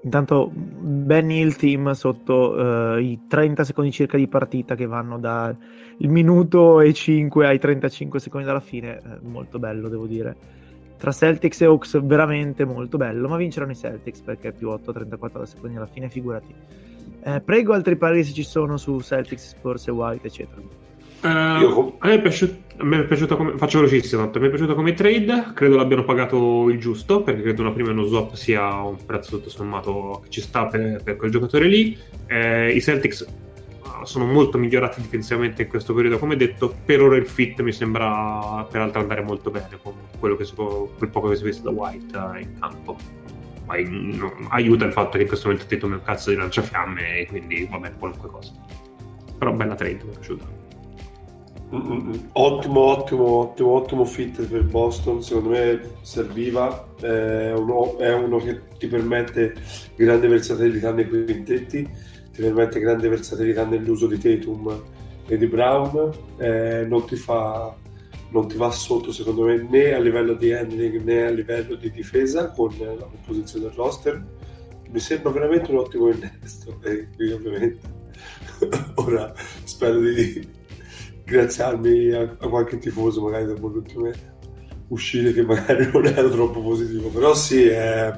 Intanto Ben Hill team sotto uh, i 30 secondi circa di partita che vanno dal minuto e 5 ai 35 secondi dalla fine, eh, molto bello devo dire. Tra Celtics e Hawks veramente molto bello, ma vinceranno i Celtics perché più 8 34 secondi alla fine, figurati. Eh, prego altri pareri se ci sono su Celtics, Spurs e White, eccetera. Uh, a, me è piaciuto, a me è piaciuto come, faccio velocissimo, a me è piaciuto come trade, credo l'abbiano pagato il giusto, perché credo una prima e uno swap sia un prezzo tutto sommato che ci sta per, per quel giocatore lì. Eh, I Celtics ah, sono molto migliorati difensivamente in questo periodo, come detto, per ora il fit mi sembra peraltro andare molto bene con quello che si può, quel poco che si è visto da White uh, in campo. Aiuta il fatto che in questo momento Tatum è un cazzo di lanciafiamme e quindi va bene qualunque cosa. Però bella trade, mi è piaciuta. Ottimo, ottimo, ottimo, ottimo fit per Boston. Secondo me serviva. È uno, è uno che ti permette grande versatilità nei quintetti, ti permette grande versatilità nell'uso di Tatum e di Brown. Eh, non, ti fa, non ti va sotto, secondo me, né a livello di handling né a livello di difesa con la composizione del roster. Mi sembra veramente un ottimo innesto. E eh, qui, ovviamente, ora spero di ringraziarmi a, a, qualche tifoso magari dopo l'ultimo uscire che magari non era troppo positivo però sì è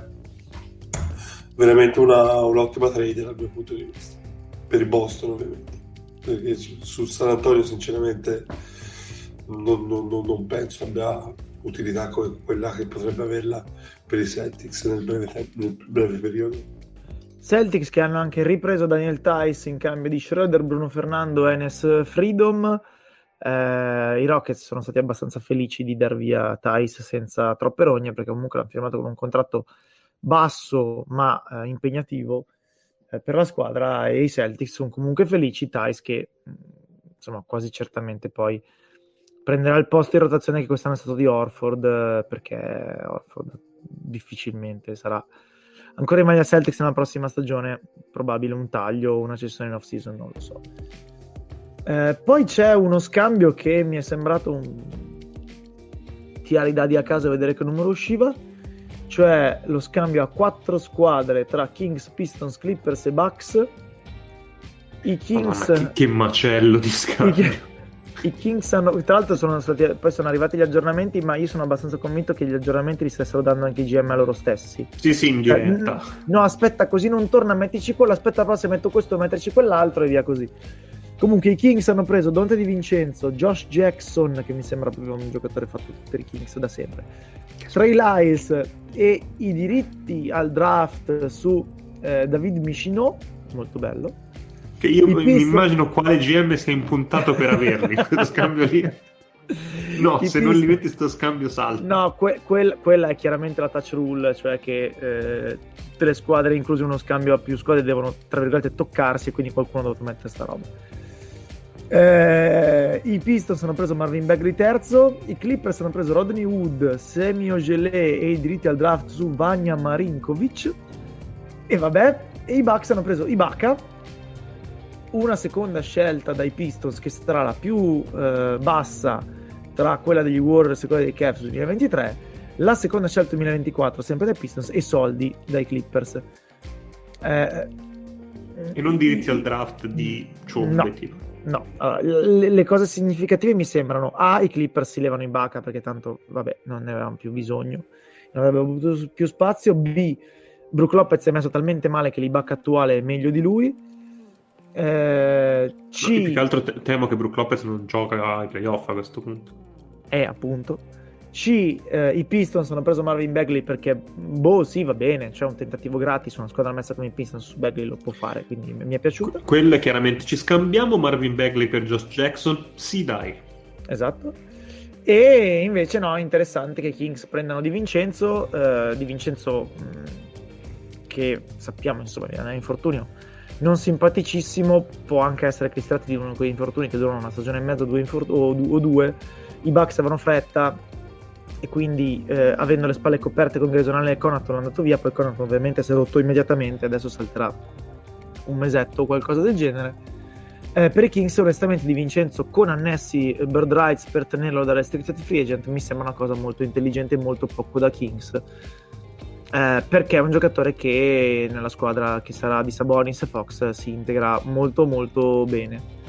veramente una, un'ottima trade dal mio punto di vista per il Boston ovviamente perché su, su San Antonio sinceramente non, non, non, penso abbia utilità come quella che potrebbe averla per i Celtics nel breve, tempo, nel breve periodo. Celtics che hanno anche ripreso Daniel Tice in cambio di Schroeder, Bruno Fernando, Enes Freedom eh, I Rockets sono stati abbastanza felici di dar via Thais senza troppe rogne perché comunque l'hanno firmato con un contratto basso ma eh, impegnativo eh, per la squadra. E i Celtics sono comunque felici. Thais che insomma quasi certamente poi prenderà il posto in rotazione che quest'anno è stato di Orford perché Orford difficilmente sarà ancora in maglia Celtics nella prossima stagione probabile un taglio o una cessione in off season non lo so eh, poi c'è uno scambio che mi è sembrato un tirare i dadi a casa e vedere che numero usciva, cioè lo scambio a quattro squadre tra Kings, Pistons, Clippers e Bucks. I Kings... Madonna, che, che, macello di scambio. I, Kings hanno, tra l'altro sono stati, poi sono arrivati gli aggiornamenti, ma io sono abbastanza convinto che gli aggiornamenti li stessero dando anche i GM a loro stessi. Sì, sì, in cioè, diretta. Eh, no, aspetta, così non torna, mettici quello, aspetta, però se metto questo, metterci quell'altro e via così. Comunque i Kings hanno preso Dante Di Vincenzo, Josh Jackson, che mi sembra proprio un giocatore fatto per i Kings da sempre, Trey Lyles e i diritti al draft su eh, David Michino, molto bello. Che io mi Pistons... immagino quale GM sia impuntato per averli, questo scambio lì. No, I se Pistons... non li metti sto scambio salta. No, que- quel- quella è chiaramente la touch rule, cioè che eh, tutte le squadre, incluse uno scambio a più squadre, devono, tra virgolette, toccarsi e quindi qualcuno deve mettere sta roba. Eh, I Pistons hanno preso Marvin Bagley terzo, i Clippers hanno preso Rodney Wood, Semio Gelé e i diritti al draft su Vanya Marinkovic. E vabbè, e i Bucks hanno preso Ibaka, una seconda scelta dai Pistons che sarà la più eh, bassa tra quella degli Warriors e quella dei Cavs 2023, la seconda scelta 2024 sempre dai Pistons e soldi dai Clippers. Eh, e non diritti al draft di ciombe no. No, allora, le, le, cose significative mi sembrano A, i Clippers si levano in bacca perché tanto, vabbè, non ne avevamo più bisogno, non avrebbero avuto più spazio. B, Brook Lopez è messo talmente male che l'Ibaka attuale è meglio di lui. Eh, C, più che altro te- temo che Brook Lopez non gioca ai playoff a questo punto. Eh, appunto. C, eh, i Pistons hanno preso Marvin Bagley perché, boh, sì, va bene, c'è un tentativo gratis, una squadra messa come i Pistons su Bagley lo può fare, quindi mi è piaciuto. Quello è chiaramente, ci scambiamo Marvin Bagley per Josh Jackson? Sì, dai. Esatto. E invece no, interessante che i Kings prendano Di Vincenzo, eh, Di Vincenzo mh, mm, che sappiamo, insomma, è un infortunio non simpaticissimo, può anche essere che si tratti di uno di quei infortuni che durano una stagione e mezzo due infor- o, o due, i Bucks avevano fretta, e quindi eh, avendo le spalle coperte con Grayson Allen e Conaton è andato via, poi Conaton ovviamente si è rotto immediatamente, adesso salterà un mesetto o qualcosa del genere. Eh, per i Kings, onestamente, Di Vincenzo con annessi bird rights per tenerlo da restricted free agent mi sembra una cosa molto intelligente e molto poco da Kings. Eh, perché è un giocatore che nella squadra che sarà di Sabonis e Fox si integra molto molto bene.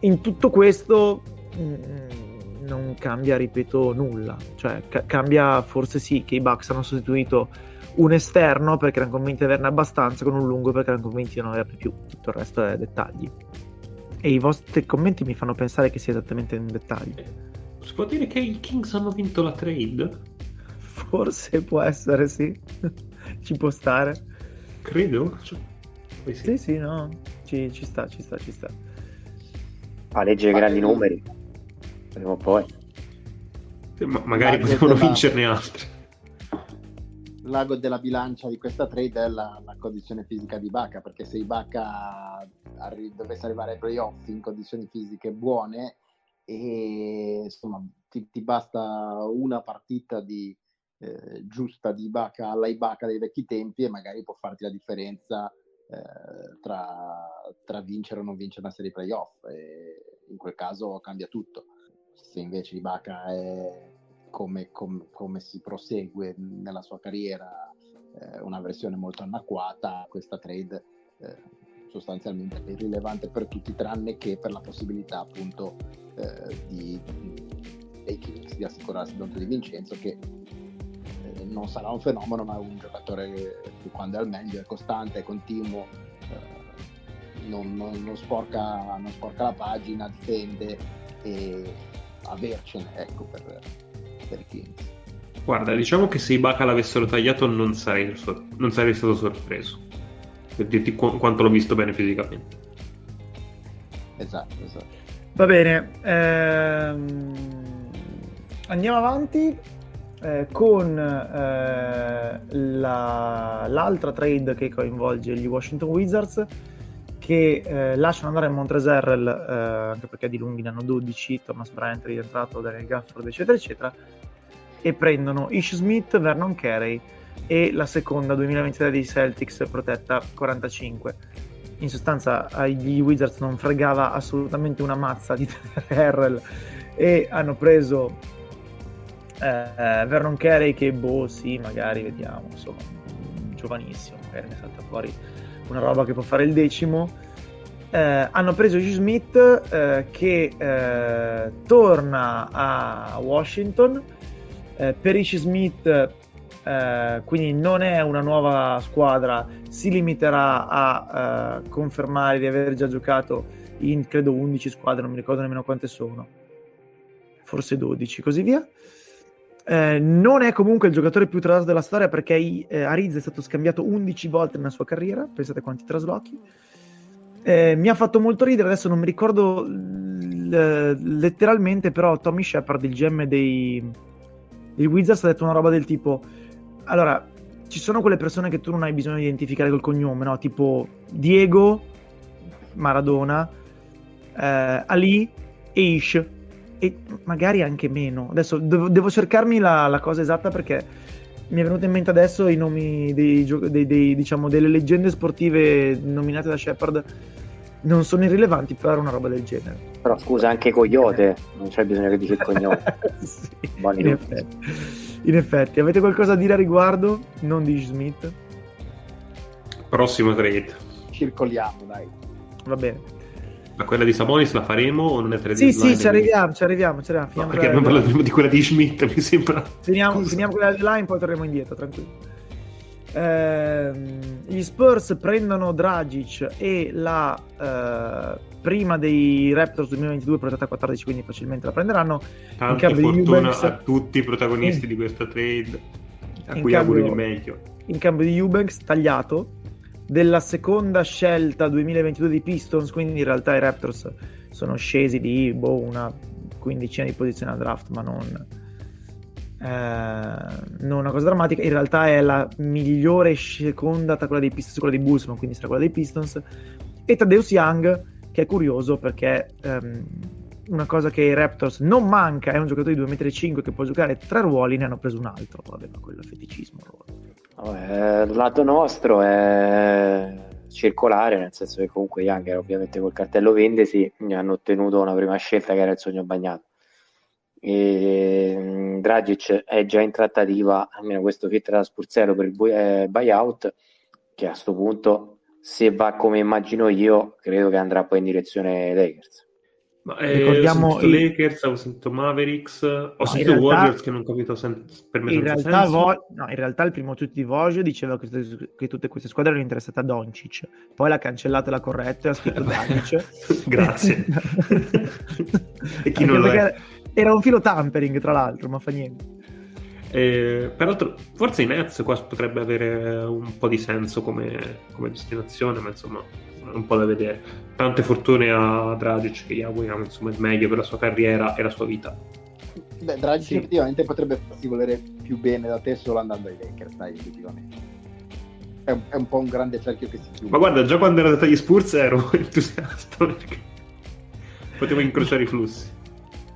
In tutto questo mh, mm, non cambia, ripeto, nulla. Cioè, ca- cambia forse sì che i Bucks hanno sostituito un esterno perché erano convinti di averne abbastanza con un lungo perché erano convinti di non averne più. Tutto il resto è dettagli. E i vostri commenti mi fanno pensare che sia esattamente un dettaglio. Si può dire che i Kings hanno vinto la trade? Forse può essere, sì. ci può stare. Credo. Cioè, sì. sì, sì, no. Ci, ci, sta, ci sta, ci sta. A leggere grandi numeri. Prima o poi. Ma magari potevano della... vincerne altri. L'ago della bilancia di questa trade è la, la condizione fisica di Baca, perché se Ibaka arri- dovesse arrivare ai playoff in condizioni fisiche buone, e insomma ti, ti basta una partita di, eh, giusta di Ibaka alla Ibaka dei vecchi tempi e magari può farti la differenza eh, tra, tra, vincere o non vincere una serie playoff e in quel caso cambia tutto. Se invece Ibaka è come, come, come si prosegue nella sua carriera eh, una versione molto anacquata questa trade eh, sostanzialmente è irrilevante per tutti tranne che per la possibilità appunto eh, di, dei di assicurarsi il di Vincenzo che non sarà un fenomeno, ma un giocatore che quando è al meglio è costante, è continuo, eh, non, non, non, sporca, non, sporca, la pagina, difende e avercene ecco, per, per i Kings. Guarda, diciamo che se i Ibaka l'avessero tagliato non sarei, non sarei stato sorpreso, per dirti qu- quanto l'ho visto bene fisicamente. Esatto, esatto. Va bene, ehm... andiamo avanti eh, con eh, la, l'altra trade che coinvolge gli Washington Wizards che eh, lasciano andare Montrezl eh, anche perché di lunghi ne hanno 12 Thomas Bryant è rientrato Daniel Gafford eccetera eccetera e prendono Ish Smith, Vernon Carey e la seconda 2023 dei Celtics protetta 45 in sostanza agli Wizards non fregava assolutamente una mazza di Terrell e hanno preso eh, Vernon Carey che boh sì magari vediamo insomma giovanissimo magari ne salta fuori una roba che può fare il decimo eh, hanno preso G. Smith eh, che eh, torna a Washington eh, per Ishi Smith eh, quindi non è una nuova squadra si limiterà a confermare di aver già giocato in credo 11 squadre non mi ricordo nemmeno quante sono forse 12 così via eh, non è comunque il giocatore più traslato della storia perché eh, Ariz è stato scambiato 11 volte nella sua carriera, pensate quanti traslochi. Eh, mi ha fatto molto ridere, adesso non mi ricordo l- letteralmente, però Tommy Shepard, il GM dei, dei Wizards, ha detto una roba del tipo: Allora, ci sono quelle persone che tu non hai bisogno di identificare col cognome, no? Tipo Diego, Maradona, eh, Ali e Ish e magari anche meno. Adesso devo, devo cercarmi la, la, cosa esatta perché mi è venuto in mente adesso i nomi dei, dei, dei, diciamo, delle leggende sportive nominate da Shepard. Non sono irrilevanti per una roba del genere. Però scusa, anche Coyote, non c'è bisogno che dici il cognome. sì, in, effetti. in effetti. avete qualcosa da dire a riguardo? Non di Smith? Prossimo trade. Circoliamo, dai. Va bene. Ma quella di Sabonis la faremo o non è trade Sì, sì, ci arriviamo, ci arriviamo. Ci arriviamo. No, perché abbiamo parlato prima di quella di Schmidt, mi sembra. Finiamo, finiamo quella di line, poi torniamo indietro, tranquillo. Eh, gli Spurs prendono Dragic e la eh, prima dei Raptors 2022 protettata 14 quindi facilmente la prenderanno tanta fortuna a tutti i protagonisti in, di questa trade a cui auguro il meglio in cambio di Eubanks tagliato della seconda scelta 2022 di Pistons, quindi in realtà i Raptors sono scesi di boh, una quindicina di posizioni al draft, ma non, eh, non una cosa drammatica. In realtà è la migliore seconda tra quella dei Pistons e quella dei Bulls, ma quindi sarà quella dei Pistons. E Tadeus Young, che è curioso perché ehm, una cosa che i Raptors non manca è un giocatore di 2,5 m che può giocare tre ruoli, ne hanno preso un altro. Vabbè, ma quello è feticismo. Il lato nostro è circolare, nel senso che comunque Young era ovviamente col cartello vendesi, hanno ottenuto una prima scelta che era il sogno bagnato. E, mm, Dragic è già in trattativa, almeno questo fit da Spurzero per il eh, buyout, che a questo punto, se va come immagino io, credo che andrà poi in direzione Lakers. Ma, eh, Ricordiamo ho i... Lakers, ho sentito Mavericks, ho no, sentito realtà, Warriors che non ho capito sen- per me in realtà, Vo- no, in realtà il primo tweet di Voglio diceva che, che, tutte queste squadre erano interessate a Doncic, poi l'ha cancellato e l'ha corretto e ha scritto Doncic. Grazie. e chi non lo è? Era un filo tampering, tra l'altro, ma fa niente. Eh, peraltro, forse i Nets qua potrebbe avere un po' di senso come, come destinazione, ma insomma un po' da vedere. Tante fortune a Dragic che gli auguriamo insomma il meglio per la sua carriera e la sua vita. Beh, Dragic sì. effettivamente potrebbe farsi volere più bene da te solo andando ai Lakers, dai, effettivamente. È un, è un po' un grande cerchio che si chiude. Ma guarda, già quando ero andato agli Spurs ero entusiasta perché potevo incrociare i flussi.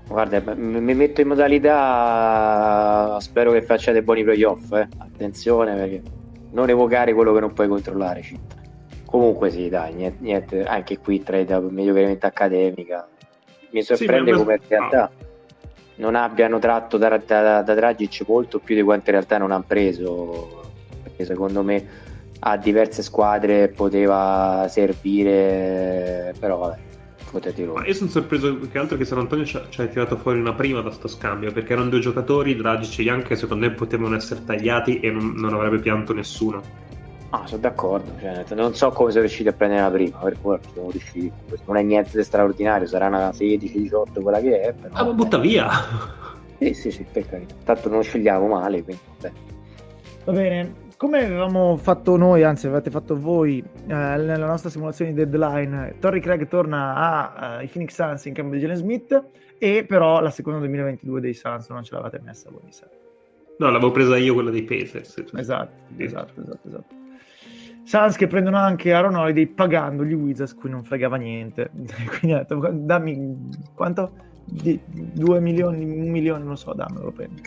Guarda, mi metto in modalità. Spero che facciate buoni playoff. Eh. Attenzione perché non evocare quello che non puoi controllare. Città. Comunque sì, dai, niente, niente, anche qui trade miglioramento accademica. Mi sorprende sì, come in realtà non abbiano tratto da, da, da Dragic molto più di quanto in realtà non hanno preso. Perché secondo me a diverse squadre poteva servire, però vabbè. Ma io sono sorpreso più che altro che San Antonio ci ha, ci ha tirato fuori una prima da sto scambio perché erano due giocatori, Dragic e Young, che secondo me potevano essere tagliati e non, non avrebbe pianto nessuno. Ah, sono d'accordo. Cioè, non so come sono riusciti a prendere la prima, per ora siamo riusciti. Non è niente di straordinario, sarà una 16-18 quella che è. Però, ah, ma butta via! Sì, sì, sì, per carità. Tanto non scegliamo male, quindi vabbè. Va bene, come avevamo fatto noi, anzi avete fatto voi eh, nella nostra simulazione di deadline, Torrey Craig torna ai uh, Phoenix Suns in cambio di Jalen Smith e però la seconda 2022 dei Suns non ce l'avete messa voi, mi sa. No, l'avevo presa io quella dei Pacers. Esatto, esatto, esatto, esatto. Suns che prendono anche Aaron Holiday pagando gli Wizards cui non fregava niente. Quindi ha detto dammi quanto? 2 milioni, un milione non so dammelo prendo.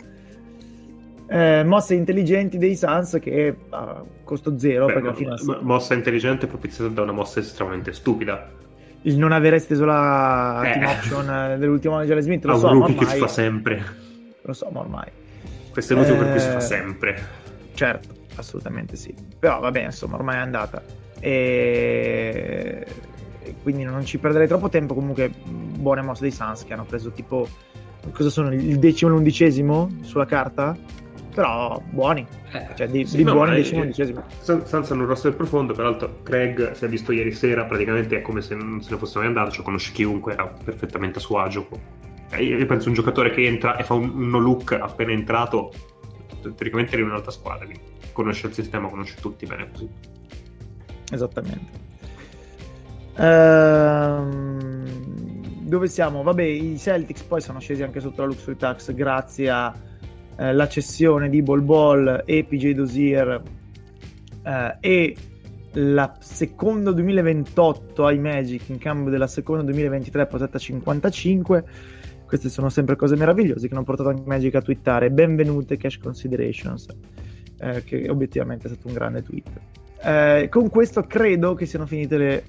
Eh, mosse intelligenti dei Suns che a costo zero Beh, perché alla fine mossa intelligente propiziata da una mossa estremamente stupida. Il non avere esteso la eh. team option dell'ultimo anno di Jalen Smith lo so ormai, che si fa sempre. Lo so ma ormai. Questo è l'ultimo eh, per cui si fa eh, sempre. certo assolutamente sì. Però va bene, insomma, ormai è andata. E... quindi non ci perderei troppo tempo. Comunque, buone mosse dei Suns che hanno preso tipo. Cosa sono? Il decimo e l'undicesimo sulla carta? Però buoni, eh, cioè di, sì, di buoni decimo e undicesimo. Senza un roster profondo, peraltro, Craig si è visto ieri sera. Praticamente è come se non se ne fosse mai andato. Cioè, conosce chiunque, era perfettamente a suo agio. Io penso un giocatore che entra e fa un, un no look appena entrato, teoricamente eri un'altra squadra. Quindi conosce il sistema, conosce tutti bene così. Esattamente. Ehm, dove siamo? Vabbè, i Celtics poi sono scesi anche sotto la luxury tax grazie alla eh, cessione di Bol Bol e PJ Dozier eh, e la seconda 2028 ai Magic in cambio della seconda 2023 protetta 55 queste sono sempre cose meravigliose che hanno portato anche Magic a twittare benvenute cash considerations eh, che obiettivamente è stato un grande tweet. Eh, con questo credo che siano finite le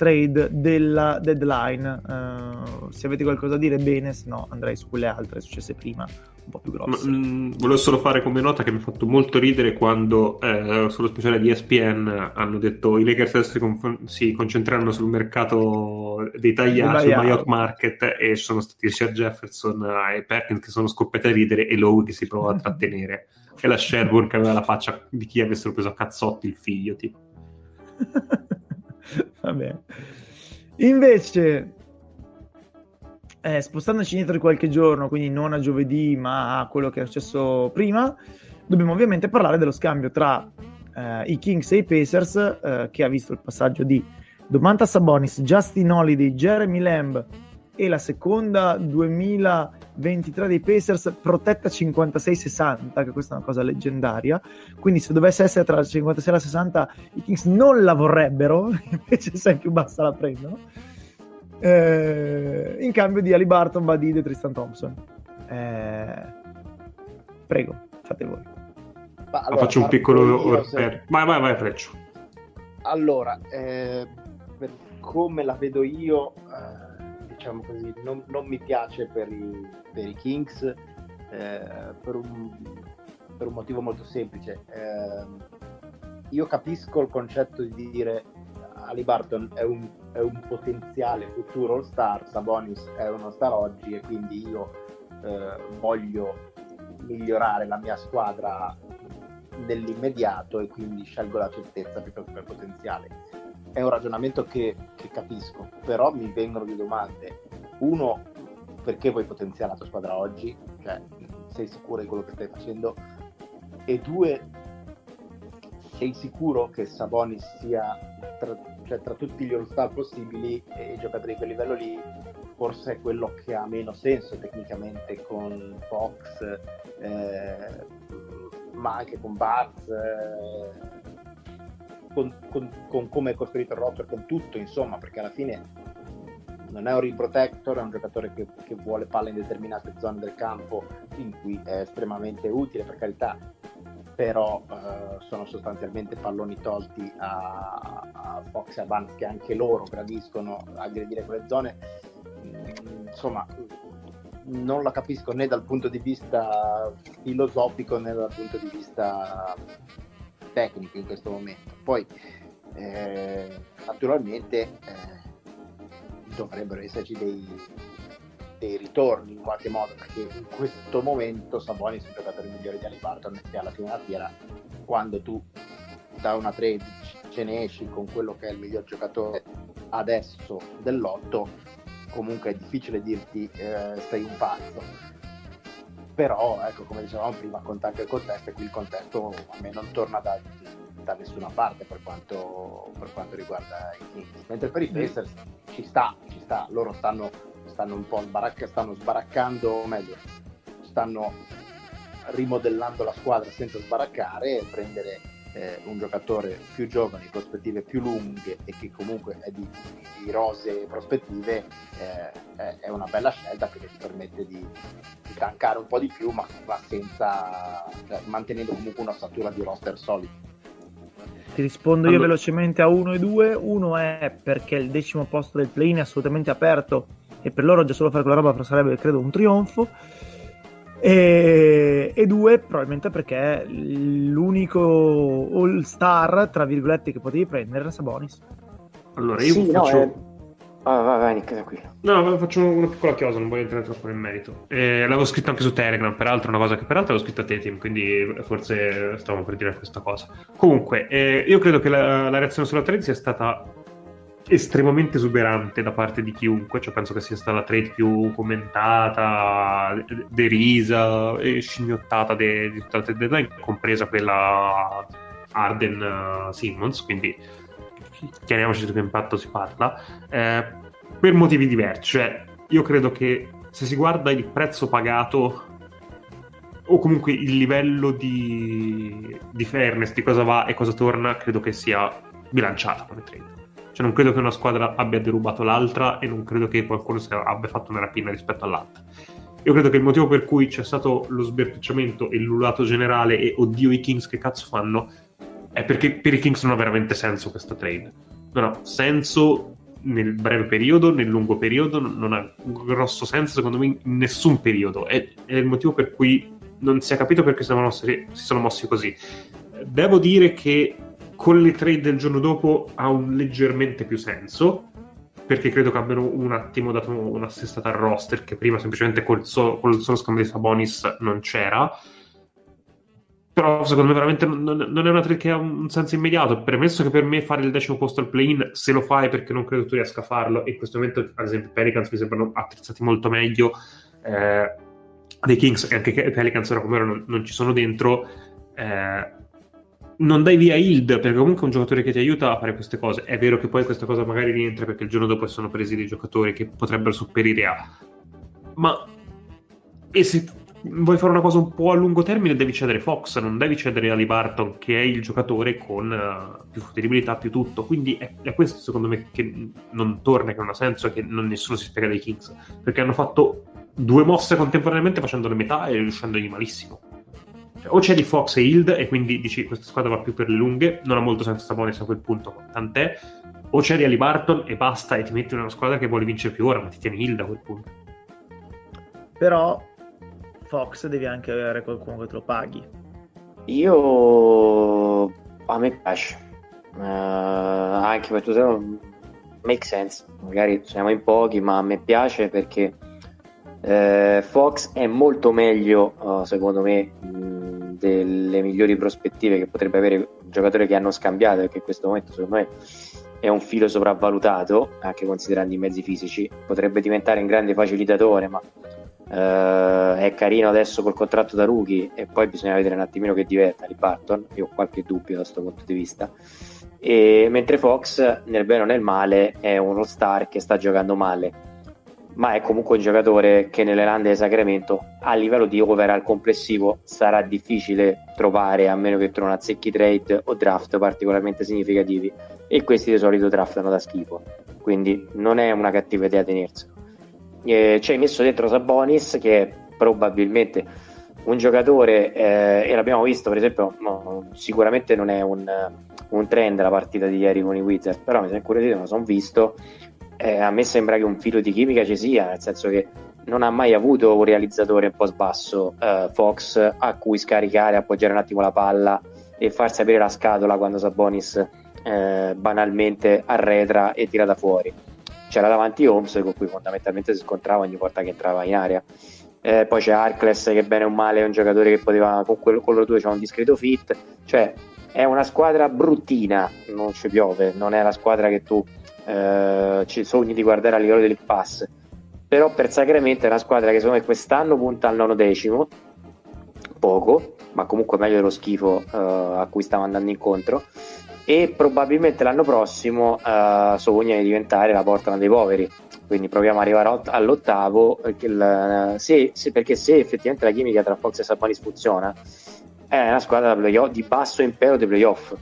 trade della deadline. Uh, se avete qualcosa da dire, bene, se no andrei su quelle altre successe prima, un po' più grosse. Ma, mh, volevo solo fare come nota che mi ha fatto molto ridere quando eh, sullo speciale di ESPN hanno detto i Lakers si, con- si concentreranno sul mercato dei tagliati, sul buyout market, e sono stati sia Jefferson e Perkins che sono scoppiati a ridere e Lowe che si prova a trattenere e la Sherburne che aveva la faccia di chi avessero preso a cazzotti il figlio, tipo. Vabbè. Invece, eh, spostandoci indietro di qualche giorno, quindi non a giovedì, ma a quello che è successo prima, dobbiamo ovviamente parlare dello scambio tra eh, i Kings e i Pacers, eh, che ha visto il passaggio di Domantas Sabonis, Justin Holiday, Jeremy Lamb e la seconda 2023 dei Pacers protetta 56-60, che questa è una cosa leggendaria. Quindi se dovesse essere tra la 56 e la 60, i Kings non la vorrebbero, invece sai più bassa la prendono. Eh, in cambio di Ali Barton, Badid e Tristan Thompson. Eh, prego, fate voi. Allora, faccio un piccolo... Se... Vai, vai, vai, Freccio. allora, eh, per come la vedo io, eh, diciamo così, non, non, mi piace per i, per i Kings eh, per, un, per, un, motivo molto semplice. Eh, io capisco il concetto di dire Ali Barton è un, è un potenziale futuro all star, Sabonis è uno star oggi e quindi io eh, voglio migliorare la mia squadra nell'immediato e quindi scelgo la certezza piuttosto che il potenziale. È un ragionamento che, che, capisco, però mi vengono due domande. Uno, perché vuoi potenziare la tua squadra oggi? Cioè, sei sicuro di quello che stai facendo? E due, sei sicuro che Sabonis sia tra, cioè, tra tutti gli all-star possibili e i giocatori di quel livello lì forse è quello che ha meno senso tecnicamente con Fox, eh, ma anche con Buzz, eh, con, con, con, come è costruito il roster, con tutto, insomma, perché alla fine non è un rim protector, è un giocatore che, che vuole palla in determinate zone del campo in cui è estremamente utile, per carità, però eh, sono sostanzialmente palloni tolti a, a Fox e a Barnes che anche loro gradiscono aggredire quelle zone. Insomma non la capisco né dal punto di vista filosofico né dal punto di vista tecnico in questo momento. Poi eh, naturalmente eh, dovrebbero esserci dei, dei, ritorni in qualche modo perché in questo momento Sabonis è il giocatore migliore di Alibarton e alla fine della fiera quando tu da una trade ce ne esci con quello che è il miglior giocatore adesso dell'otto comunque è difficile dirti eh, sei un pazzo però ecco come dicevamo prima conta anche il contesto e qui il contesto a me non torna da, da nessuna parte per quanto, per quanto, riguarda i Kings mentre per i mm. Pacers ci sta ci sta loro stanno, stanno un po' sbaracca, stanno sbaraccando o meglio stanno rimodellando la squadra senza sbaraccare e prendere eh, un giocatore più giovane, prospettive più lunghe e che comunque è di, di rose prospettive, eh, è una bella scelta perché ti permette di, di cancare un po' di più, ma, senza, cioè, mantenendo comunque una statura di roster solido. Ti rispondo io velocemente a 1 e 2. Uno è perché il decimo posto del play-in è assolutamente aperto e per loro già solo fare quella roba sarebbe credo un trionfo e, e, due, probabilmente perché l'unico all star, tra virgolette, che potevi prendere era Sabonis. Allora, io sì, faccio... No, è... Ah, vai, vai, Nick, tranquillo. No, faccio una piccola chiosa, non voglio entrare troppo nel merito. Eh, l'avevo scritto anche su Telegram, peraltro, una cosa che peraltro avevo scritto a te, Tim, quindi forse stavamo per dire questa cosa. Comunque, eh, io credo che la, la reazione sulla trade sia stata estremamente esuberante da parte di chiunque, cioè penso che sia stata la trade più commentata, derisa e scimmiottata di tutta la trade deadline, compresa quella Arden-Simmons, uh, quindi chiariamoci su che impatto si parla, eh, per motivi diversi, cioè io credo che se si guarda il prezzo pagato o comunque il livello di, di fairness, di cosa va e cosa torna, credo che sia bilanciata come trade cioè non credo che una squadra abbia derubato l'altra e non credo che qualcuno abbia fatto una rapina rispetto all'altra. Io credo che il motivo per cui c'è stato lo sbertucciamento e l'ulato generale e oddio i Kings che cazzo fanno è perché per i Kings non ha veramente senso questa trade. Non ha senso nel breve periodo, nel lungo periodo, non ha grosso senso secondo me in nessun periodo. È, è il motivo per cui non si è capito perché si sono mossi, si sono mossi così. Devo dire che con le trade del giorno dopo ha un leggermente più senso perché credo che abbiano un attimo dato un'assestata al roster che prima semplicemente col, so, col solo scambio di Sabonis non c'era. Però secondo me veramente non, non, è una trade che ha un senso immediato. Premesso che per me fare il decimo posto al play-in se lo fai perché non credo tu riesca a farlo e in questo momento ad esempio i Pelicans mi sembrano attrezzati molto meglio eh, dei Kings e anche i Pelicans ora come ora non, non ci sono dentro eh, non dai via Hild perché comunque è un giocatore che ti aiuta a fare queste cose. È vero che poi questa cosa magari rientra perché il giorno dopo sono presi dei giocatori che potrebbero sopperire a. Ma e se vuoi fare una cosa un po' a lungo termine, devi cedere Fox, non devi cedere Ali Barton, che è il giocatore con uh, più futuribilità, più tutto. Quindi è, è, questo, secondo me, che non torna, che non ha senso che non, nessuno si spiega dei Kings. Perché hanno fatto due mosse contemporaneamente facendole metà e riuscendogli malissimo. Cioè, o c'è di Fox e Hild e quindi dici questa squadra va più per le lunghe, non ha molto senso Sabonis a quel punto, tant'è, o c'è di Ali Barton e basta e ti metti in una squadra che vuole vincere più ora, ma ti tieni Hild a quel punto. Però Fox devi anche avere qualcuno che te lo paghi. Io a me piace, uh, anche per tu make sense, magari siamo in pochi, ma a me piace perché eh, Fox è molto meglio, uh, secondo me, delle migliori prospettive che potrebbe avere un giocatore che hanno scambiato, perché in questo momento, secondo me, è un filo sopravvalutato, anche considerando i mezzi fisici. Potrebbe diventare un grande facilitatore, ma uh, è carino adesso col contratto da rookie e poi bisogna vedere un attimino che diventa di Barton. Io ho qualche dubbio da questo punto di vista. E, mentre Fox, nel bene o nel male, è uno star che sta giocando male ma è comunque un giocatore che nelle lande di Sacramento a livello di overall complessivo sarà difficile trovare a meno che trovi azzecchi trade o draft particolarmente significativi. E questi di solito draftano da schifo. Quindi non è una cattiva idea tenerselo. Eh, ci hai messo dentro Sabonis che è probabilmente un giocatore eh, e l'abbiamo visto per esempio no, sicuramente non è un, un, trend la partita di ieri con i Wizards però mi sono incuriosito, lo sono visto eh, a me sembra che un filo di chimica ci sia, nel senso che non ha mai avuto un realizzatore un po' sbasso, eh, Fox, a cui scaricare, appoggiare un attimo la palla e far sapere la scatola quando Sabonis eh, banalmente arretra e tira da fuori. C'era davanti Holmes con cui fondamentalmente si scontrava ogni volta che entrava in area. Eh, poi c'è Arcles che bene o male è un giocatore che poteva con quello, con loro due c'è un discreto fit, cioè è una squadra bruttina, non ci piove, non è la squadra che tu eh, ci sogni di guardare a livello del pass. Però per Sacramento è una squadra che secondo me quest'anno punta al nono decimo. Poco ma comunque meglio dello schifo eh, a cui stava andando incontro. E probabilmente l'anno prossimo eh, sogna di diventare la Portland dei poveri. Quindi proviamo ad arrivare all'ottavo il, se, se, perché se effettivamente la chimica tra Fox e Sabonis funziona è una squadra di basso impero dei playoff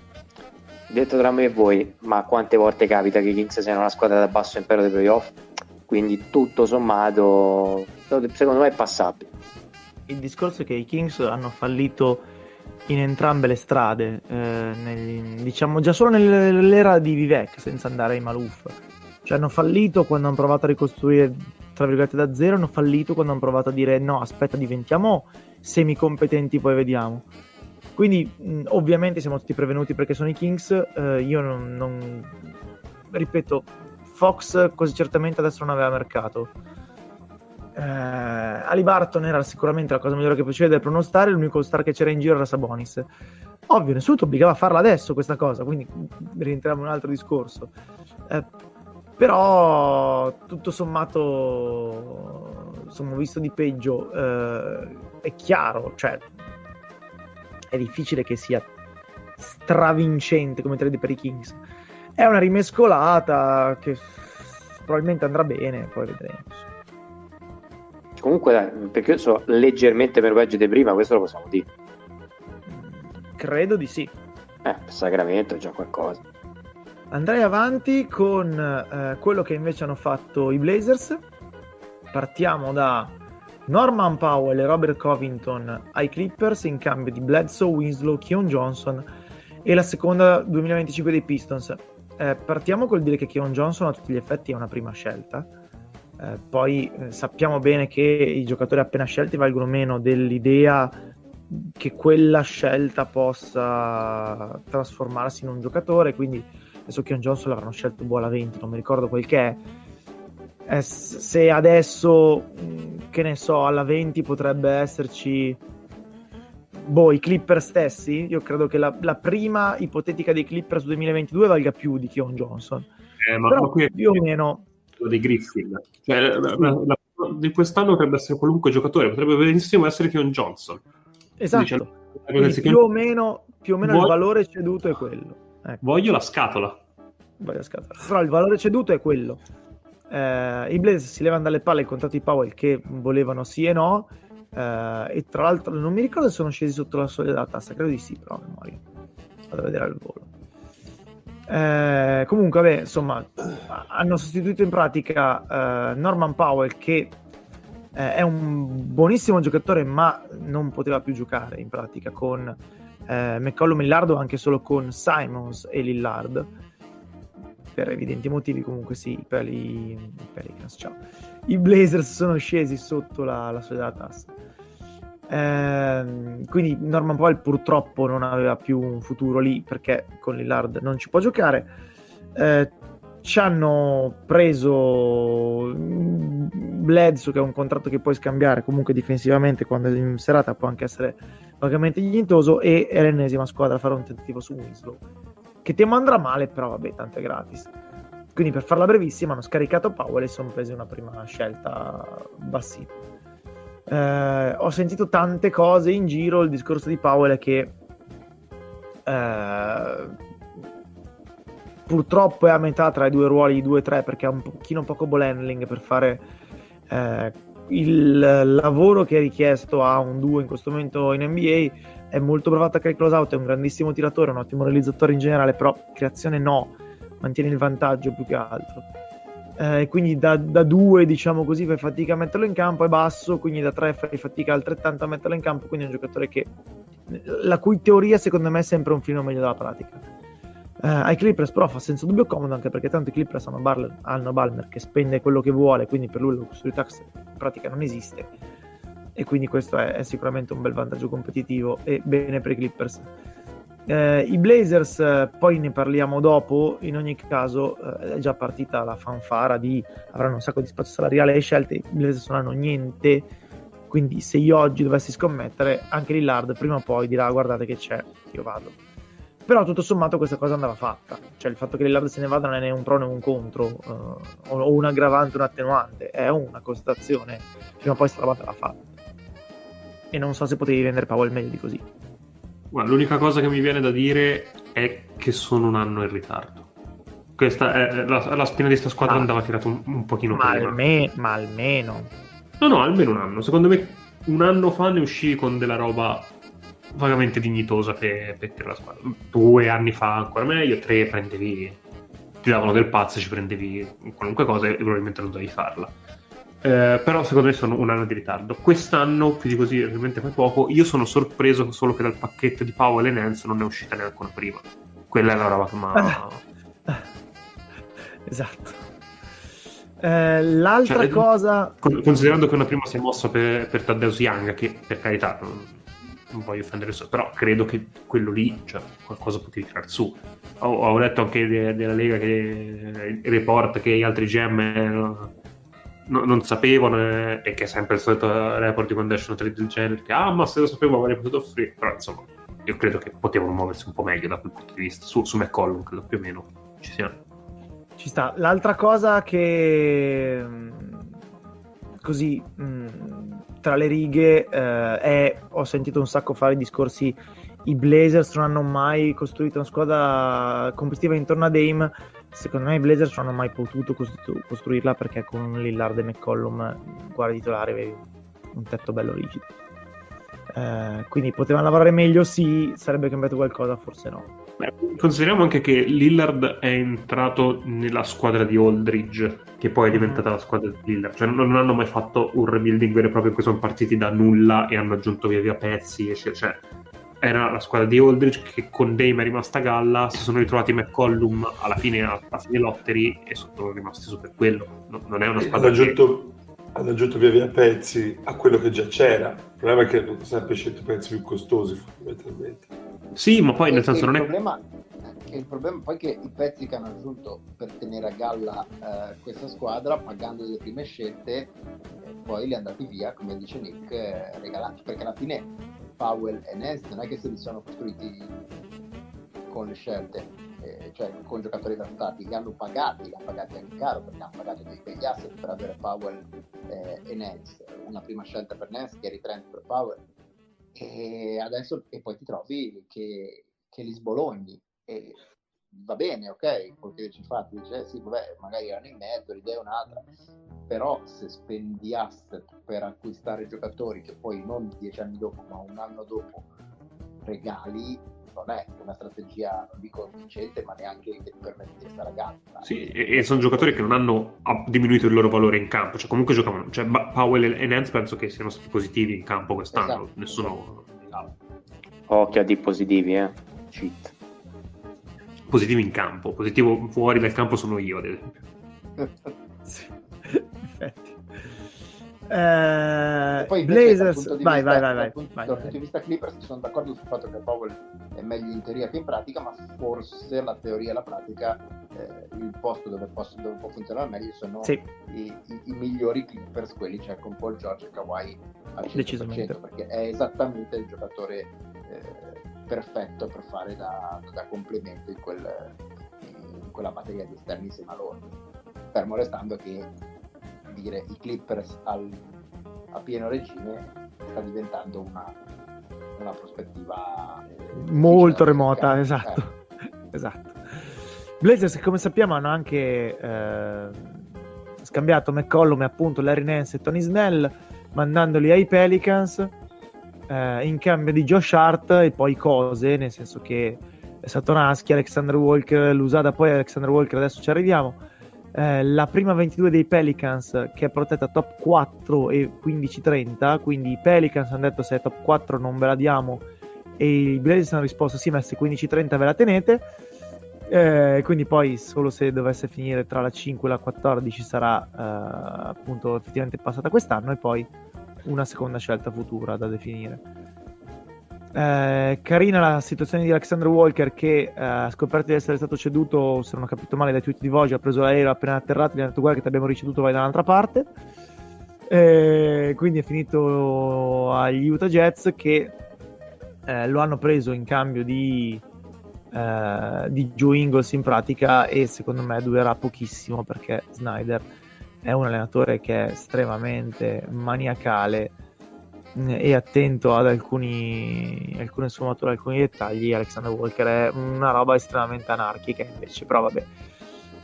detto tra me e voi, ma quante volte capita che i Kings siano una squadra da basso impero dei playoff? Quindi tutto sommato, secondo me è passabile. Il discorso è che i Kings hanno fallito in entrambe le strade, eh, nel, diciamo già solo nell'era di Vivek, senza andare ai Maluf. Cioè hanno fallito quando hanno provato a ricostruire tra virgolette da zero, hanno fallito quando hanno provato a dire no, aspetta, diventiamo semi competenti, poi vediamo. Quindi mh, ovviamente siamo tutti prevenuti perché sono i Kings, eh, io non, non, Ripeto, Fox così certamente adesso non aveva mercato. Eh, Ali Barton era sicuramente la cosa migliore che faceva del pronostare, l'unico star che c'era in giro era Sabonis. Ovvio, nessuno ti obbligava a farla adesso questa cosa, quindi rientriamo in un altro discorso. Eh, però tutto sommato insomma visto di peggio eh, è chiaro cioè è difficile che sia stravincente come trade per i Kings. È una rimescolata che probabilmente andrà bene, poi vedremo. Comunque, dai, perché io so leggermente meno peggio di prima, questo lo possiamo dire. Credo di sì. Eh, Sacramento è già qualcosa. Andrei avanti con eh, quello che invece hanno fatto i Blazers. Partiamo da Norman Powell e Robert Covington ai Clippers in cambio di Bledsoe, Winslow, Keon Johnson e la seconda 2025 dei Pistons. Eh, partiamo col dire che Keon Johnson a tutti gli effetti è una prima scelta. Eh, poi eh, sappiamo bene che i giocatori appena scelti valgono meno dell'idea che quella scelta possa trasformarsi in un giocatore. Quindi adesso Keon Johnson l'avranno scelto buona 20, non mi ricordo quel che è eh, se adesso, che ne so, alla 20 potrebbe esserci boh, i Clipper stessi, io credo che la, la prima ipotetica dei Clippers 2022 valga più di Keon Johnson. Eh, ma Però qui più o meno dei Griffin. Cioè, la, la, di quest'anno potrebbe essere qualunque giocatore, potrebbe benissimo essere Keon Johnson. Esatto. Quindi, più, o meno, più o meno Voglio... il valore ceduto è quello. Ecco. Voglio la scatola. Voglio la scatola. Però il valore ceduto è quello. Eh, I Blaze si levano dalle palle il contratto di Powell che volevano sì e no. Eh, e tra l'altro non mi ricordo se sono scesi sotto la soglia della tassa, credo di sì, però a memoria. Vado a vedere al volo. Eh, comunque, vabbè, insomma, hanno sostituito in pratica eh, Norman Powell che Eh, è un buonissimo giocatore, ma non poteva più giocare in pratica con eh, McCollum e Lillard o anche solo con Simons e Lillard. Per evidenti motivi, comunque sì, per i, Pelicans, ciao. I Blazers sono scesi sotto la, la soglia della tassa. Eh, quindi Norman Powell purtroppo non aveva più un futuro lì perché con Lillard non ci può giocare. Eh, ci hanno preso Bledsoe che è un contratto che puoi scambiare comunque difensivamente quando in serata può anche essere vagamente glintoso e è l'ennesima squadra a fare un tentativo su Winslow che temo andrà male però vabbè tanto è gratis. Quindi per farla brevissima hanno scaricato Powell e sono presi una prima scelta bassina. Eh, ho sentito tante cose in giro il discorso di Powell è che eh, purtroppo è a metà tra i due ruoli di 2-3 perché ha un pochino poco ball handling per fare eh, il lavoro che è richiesto a un 2 in questo momento in NBA è molto bravo a close out, è un grandissimo tiratore, un ottimo realizzatore in generale, però creazione no, mantiene il vantaggio più che altro. Eh, quindi da, da 2 diciamo così fai fatica a metterlo in campo, è basso, quindi da 3 fai fatica altrettanto a metterlo in campo, quindi è un giocatore che la cui teoria secondo me è sempre un filo meglio della pratica Uh, ai Clippers però fa senza dubbio comodo anche perché tanto i Clippers hanno, Bar- hanno Balmer che spende quello che vuole quindi per lui la luxury tax in pratica non esiste. E quindi questo è, è sicuramente un bel vantaggio competitivo e bene per i Clippers. Uh, i Blazers poi ne parliamo dopo in ogni caso è già partita la fanfara di avranno un sacco di spazio salariale e scelte i Blazers non hanno niente. Quindi se io oggi dovessi scommettere anche Lillard prima o poi dirà guardate che c'è io vado però tutto sommato questa cosa andava fatta. Cioè il fatto che Lillard se ne vada non è né un pro né un contro, uh, o un aggravante o un attenuante, è una constatazione. Prima o poi sta roba la fatta. E non so se potevi vendere Powell meglio di così. Guarda, l'unica cosa che mi viene da dire è che sono un anno in ritardo. Questa è la, la spina di questa squadra ah, andava tirata un, un pochino ma prima. Alme, ma almeno. No, no, almeno un anno. Secondo me un anno fa ne uscì con della roba vagamente dignitosa per, per la squadra. Due anni fa ancora meglio, tre prendevi, ti davano del pazzo, ci prendevi qualunque cosa e probabilmente non dovevi farla. Eh, però secondo me sono un anno di ritardo. Quest'anno, più di così, ovviamente fai poco. Io sono sorpreso solo che dal pacchetto di Powell e Nance non è uscita neanche una prima. Quella è la roba che mi ha. esatto. Eh, l'altra cioè, cosa. Considerando che una prima si è mossa per, per Taddeus Young, che per carità non voglio offendere nessuno, però credo che quello lì, cioè, qualcosa potevi tirare su. Ho, ho letto anche de, Lega che il report che gli altri GM no, non sapevano eh, e che è sempre il solito report di quando esce una trade del genere che ah ma se lo sapevo avrei potuto offrire però insomma io credo che potevano muoversi un po' meglio da quel punto di vista su, su McCollum credo più o meno ci sia ci sta l'altra cosa che mm, così mh, mm, tra le righe eh, è, ho sentito un sacco fare discorsi i Blazers non hanno mai costruito una squadra competitiva intorno a Dame. Secondo me i Blazers non hanno mai potuto costru- costruirla perché con Lillard e McCollum guarda titolare avevi un tetto bello rigido. Eh, quindi potevano lavorare meglio sì sarebbe cambiato qualcosa forse no Beh, consideriamo anche che Lillard è entrato nella squadra di Aldridge, che poi è diventata la squadra di Lillard. Cioè, non, hanno mai fatto un rebuilding vero e proprio in cui sono partiti da nulla e hanno aggiunto via via pezzi. Cioè, era la squadra di Aldridge che con Dame è rimasta a galla. Si sono ritrovati McCollum alla fine, alla fine lottery e sono rimasti su per quello. non è una squadra. Hanno aggiunto, hanno aggiunto via via pezzi a quello che già c'era. Il problema è che hanno sempre scelto pezzi più costosi, fondamentalmente. Sì, ma poi nel senso non è... Problema, il problema poi è che i pezzi che hanno aggiunto per tenere a galla eh, questa squadra, pagando le prime scelte, eh, poi li andati via, come dice Nick, eh, regalati, perché alla fine Powell e Nest non è che se li sono costruiti con le scelte, cioè con giocatori valutati, li hanno pagati, li hanno pagati anche caro, perché hanno pagato dei begli asset per avere Powell eh, e Nest, una prima scelta per Nest, Gary Trent per Powell, e adesso e poi ti trovi che, che li sbologni. E va bene, ok, quello che ci fa, dice eh, sì, vabbè, magari erano in mezzo, l'idea è un'altra, però se spendi asset per acquistare giocatori che poi non dieci anni dopo, ma un anno dopo regali, non è una strategia, non dico vincente, ma neanche che ti permette di stare a galla. Sì, e, e, sono giocatori che non hanno diminuito il loro valore in campo, cioè comunque giocavano, cioè Powell e Nance penso che siano stati positivi in campo quest'anno, esatto, nessuno... Esatto. Occhio a di positivi, eh, cheat. Positivi in campo, positivo fuori dal campo sono io, ad esempio. sì, effetti. Eh, poi Blazers, vai, vai, vai, vai, Dal punto di vista Clippers sono d'accordo sul fatto che Powell è meglio in teoria che in pratica, ma forse la teoria e la pratica, eh, il posto dove, posso, dove, può funzionare meglio sono sì. i, i, i, migliori Clippers, quelli cioè con Paul George e Kawhi al 100%, Decisamente. perché è esattamente il giocatore eh, perfetto per fare da, da complemento in, quel, in, quella batteria di esterni insieme a loro. Fermo restando che dire i Clippers al, a pieno regime sta diventando una, una prospettiva eh, molto remota, che, esatto. Eh. esatto. Blazers, come sappiamo, hanno anche eh, scambiato McCollum e appunto Larry Nance e Tony Snell, mandandoli ai Pelicans eh, in cambio di Josh Hart e poi cose, nel senso che Satoransky, Alexander Walker, l'usata poi Alexander Walker, adesso ci arriviamo eh, la prima 22 dei Pelicans che è protetta top 4 e 15-30 quindi i Pelicans hanno detto se è top 4 non ve la diamo e i Blazers hanno risposto sì ma se 15-30 ve la tenete. Eh, quindi poi solo se dovesse finire tra la 5 e la 14 sarà eh, appunto effettivamente passata quest'anno e poi una seconda scelta futura da definire eh, carina la situazione di Alexander Walker che eh, ha scoperto di essere stato ceduto, se non ho capito male, dai tweet di Vogue, ha preso l'aereo appena atterrato e gli ha detto guarda che ti abbiamo ricevuto, vai da un'altra parte. Eh, quindi è finito agli Utah Jets che eh, lo hanno preso in cambio di, eh, di Joe Ingles in pratica e secondo me durerà pochissimo perché Snyder è un allenatore che è estremamente maniacale e attento ad alcuni, alcune sfumature, alcuni dettagli, Alexander Walker è una roba estremamente anarchica invece, però vabbè.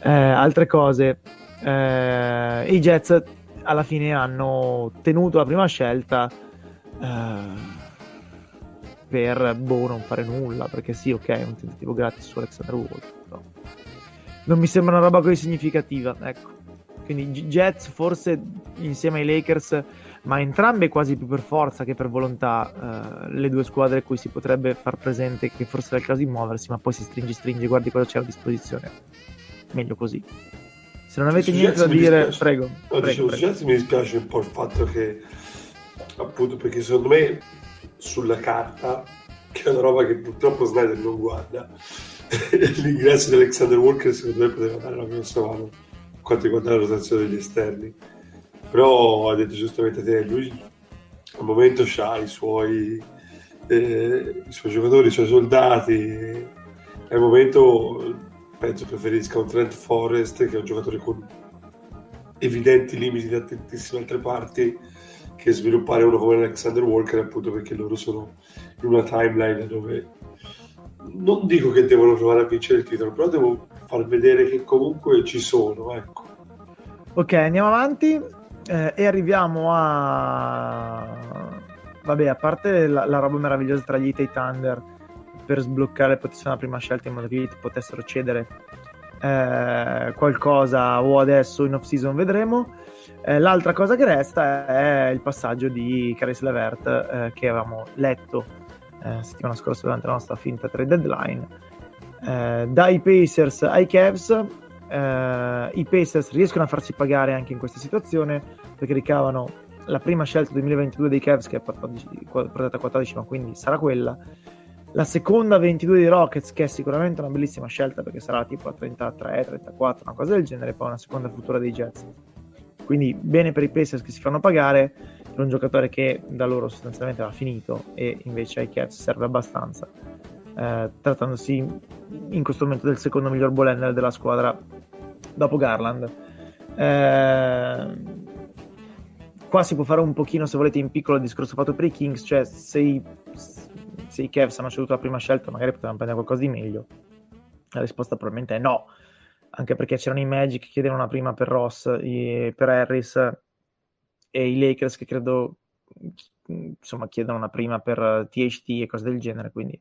Eh, altre cose, eh, i Jets alla fine hanno tenuto la prima scelta eh, per boh, non fare nulla, perché sì, ok, è un tentativo gratis su Alexander Walker, però non mi sembra una roba così significativa, ecco. Quindi Jets forse insieme ai Lakers ma entrambe quasi più per forza che per volontà eh, le due squadre a cui si potrebbe far presente che forse era il caso di muoversi, ma poi si stringe, stringe, guardi cosa c'è a disposizione. Meglio così. Se non avete niente da dire, dispiace. prego. No, prego, dicevo, prego. mi dispiace un po' il fatto che, appunto, perché secondo me sulla carta, che è una roba che purtroppo Snyder non guarda, l'ingresso di Alexander Walker secondo me poteva dare una grossa mano quanto riguarda la rotazione degli esterni però ha detto giustamente te, lui al momento ha i suoi, eh, i suoi giocatori, i suoi soldati, al momento penso preferisca un Trent Forest che è un giocatore con evidenti limiti da tantissime altre parti che sviluppare uno come Alexander Walker appunto perché loro sono in una timeline dove non dico che devono provare a vincere il titolo però devo far vedere che comunque ci sono ecco. Ok andiamo avanti eh, e arriviamo a... Vabbè, a parte la, la roba meravigliosa tra gli Itei Thunder per sbloccare potessero la prima scelta in modo che gli potessero cedere eh, qualcosa o adesso in off season vedremo. Eh, l'altra cosa che resta è il passaggio di Caris Levert eh, che avevamo letto eh, settimana scorsa durante la nostra finta trade deadline. Eh, dai Pacers ai Cavs eh, i Pacers riescono a farsi pagare anche in questa situazione perché ricavano la prima scelta 2022 dei Cavs che è portata a 14 ma quindi sarà quella. La seconda 22 dei Rockets che è sicuramente una bellissima scelta perché sarà tipo a 33, 34 una cosa del genere poi una seconda futura dei Jets. Quindi bene per i Pacers che si fanno pagare per un giocatore che da loro sostanzialmente va finito e invece ai Cavs serve abbastanza eh, trattandosi in questo momento del secondo miglior ball della squadra dopo Garland. Eh, qua si può fare un pochino, se volete, in piccolo il discorso fatto per i Kings, cioè se i, se i Cavs hanno ceduto la prima scelta magari potevano prendere qualcosa di meglio. La risposta probabilmente è no, anche perché c'erano i Magic che chiedevano una prima per Ross, i, per Harris e i Lakers che credo insomma chiedono una prima per THT e cose del genere, quindi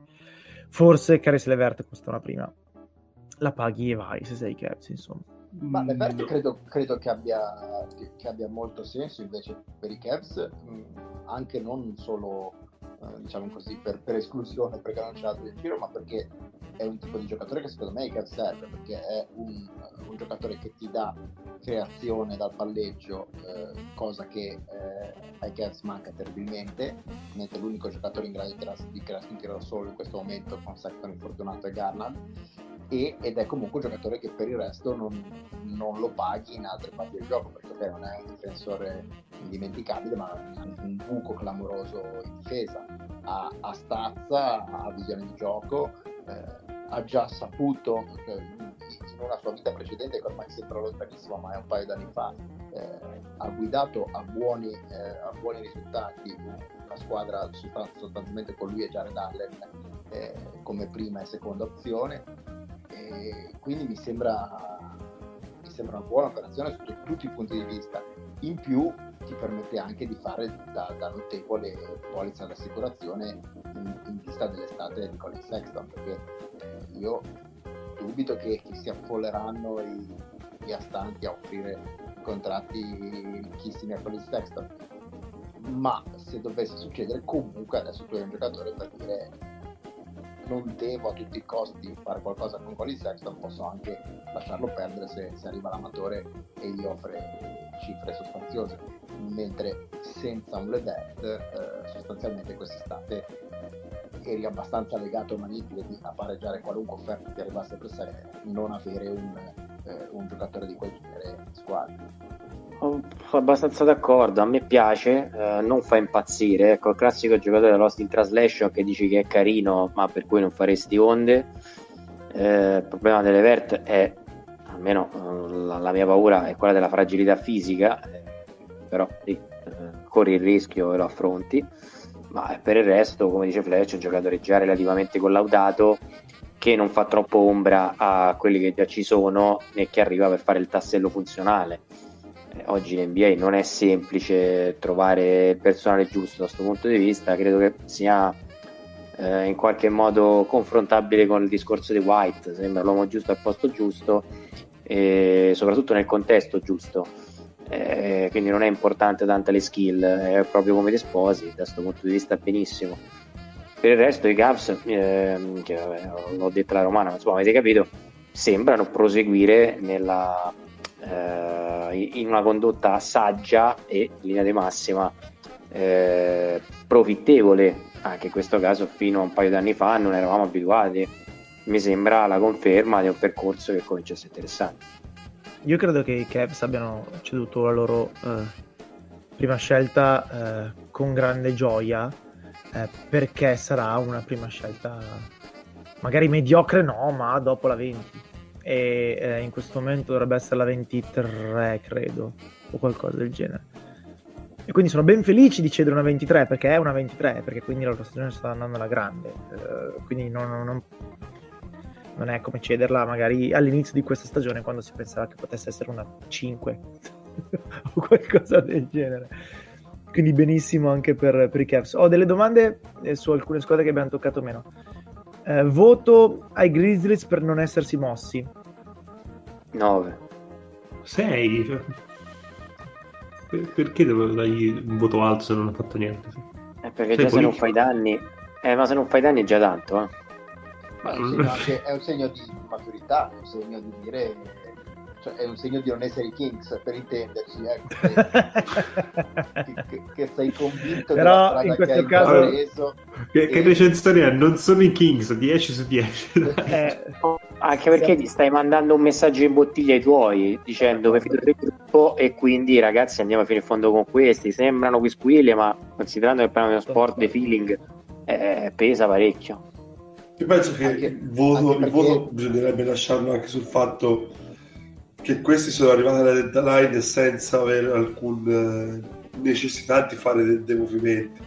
Forse Caris Levert costa una prima. La paghi e vai se sei Cavs, insomma. Ma Levert No. credo, credo che, abbia, che, che abbia molto senso invece per i Cavs, mh, anche non solo eh, diciamo così per, per esclusione perché non c'è altro in giro, ma perché è un tipo di giocatore che secondo me i Cavs serve, perché è un, un giocatore che ti dà creazione dal palleggio, eh, cosa che eh, ai Cavs manca terribilmente, mentre l'unico giocatore in grado di crearsi di crearsi un tiro da solo in questo momento con Sexton infortunato è Garland. E- ed è comunque un giocatore che per il resto non, non lo paghi in altre parti del gioco perché ok, non è un difensore indimenticabile ma ha un buco clamoroso in difesa. Ha, ha stazza, ha visione di gioco eh, ha già saputo in una sua vita precedente che ormai sembra lontanissima ma è un paio d'anni fa eh, ha guidato a buoni, eh, a buoni risultati una squadra sostan- sostanzialmente con lui e Jared Allen eh, come prima e seconda opzione e quindi mi sembra, mi sembra una buona operazione sotto tutti i punti di vista. In più ti permette anche di fare da, da notevole polizza d'assicurazione in, in vista dell'estate di Colin Sexton, perché io dubito che, che si affolleranno i, gli astanti a offrire contratti ricchissimi a Colin Sexton. Ma se dovesse succedere, comunque adesso tu hai un giocatore per dire non devo a tutti i costi fare qualcosa con Colin Sexton, posso anche lasciarlo perdere se, se arriva l'amatore e gli offre cifre sostanziose. Mentre senza un Levert, eh, sostanzialmente quest'estate eri abbastanza legato a manipoli di- a pareggiare qualunque offerta ti arrivasse per sé, non avere un, eh, un giocatore di quel genere in squadra. Oh, abbastanza d'accordo, a me piace, eh, non fa impazzire, ecco il classico giocatore da Lost in Translation che dici che è carino ma per cui non faresti onde. Eh, il problema dell'Evert è, almeno eh, la, la mia paura è quella della fragilità fisica, eh, però sì, eh, corri il rischio e lo affronti, ma per il resto, come dice Fletch, è un giocatore già relativamente collaudato che non fa troppo ombra a quelli che già ci sono né che arriva per fare il tassello funzionale. Eh, oggi in NBA non è semplice trovare il personale giusto da questo punto di vista, credo che sia eh, in qualche modo confrontabile con il discorso di White, sembra l'uomo giusto al posto giusto e soprattutto nel contesto giusto. Eh, quindi non è importante tante le skill, è proprio come ti sposi, da questo punto di vista benissimo. Per il resto i Cavs, ehm, che vabbè, l'ho detta la romana, ma insomma avete capito, sembrano proseguire nella, eh, in una condotta saggia e in linea di massima eh, profittevole. Anche in questo caso fino a un paio di anni fa non eravamo abituati. Mi sembra la conferma di un percorso che comincia a essere interessante Io credo che i Cavs abbiano ceduto la loro eh, prima scelta eh, con grande gioia eh, perché sarà una prima scelta magari mediocre no, ma dopo la 20 e eh, in questo momento dovrebbe essere la 23 credo o qualcosa del genere. E quindi sono ben felici di cedere una 23 perché è una 23 perché quindi la loro stagione sta andando alla grande eh, quindi non, non- non- non è come cederla magari all'inizio di questa stagione quando si pensava che potesse essere una 5 o qualcosa del genere. Quindi benissimo anche per, per i Cavs. Ho delle domande eh, su alcune squadre che abbiamo toccato meno. Eh, voto ai Grizzlies per non essersi mossi. 9 6 cioè, per- perché dovevo dargli un voto alto se non ha fatto niente? Eh, perché Sei già se non politico. fai danni eh, ma se non fai danni è già tanto eh. Ma è un segno, anche- è un segno di maturità, è un segno di dire, cioè è un segno di non essere i Kings, per intenderci, ecco, che, che- sei convinto Però della in questo che hai caso- intrapreso. che, che recensione è? non sono i Kings 10 su 10 Eh, anche perché ti stai mandando un messaggio in bottiglia ai tuoi dicendo che fido del gruppo e quindi ragazzi andiamo fino in fondo con questi sembrano quisquiglie ma considerando che parliamo di uno sport di feeling eh, pesa parecchio Io penso che Anche- il, voto, il perché- voto bisognerebbe lasciarlo anche sul fatto che questi sono arrivati alla deadline senza avere alcuna necessità di fare de- dei movimenti,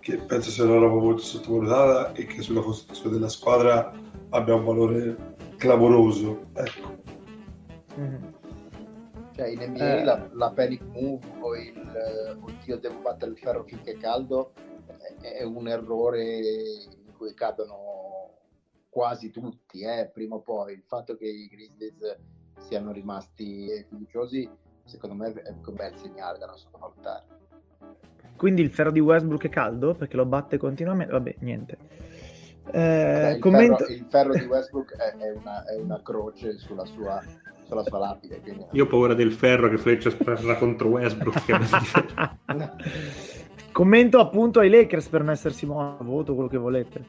che penso sia una roba molto sottovalutata e che sulla costruzione della squadra abbia un valore clamoroso. Ecco. mhm. Cioè in NBA Eh. la, la panic move o il eh, oddio devo battere il ferro finché è caldo è, è un errore in cui cadono quasi tutti, eh, prima o poi. Il fatto che i Grizzlies siano rimasti fiduciosi, secondo me è un bel segnale da non sottovalutare. Quindi il ferro di Westbrook è caldo perché lo batte continuamente? Vabbè, niente. Eh, il, commento- ferro, il ferro di Westbrook è, è una, è una croce sulla sua, sulla sua lapide. Quindi... Io ho paura del ferro che Fletcher sparerà contro Westbrook. che- Commento appunto ai Lakers per non essersi mossi. Voto quello che volete.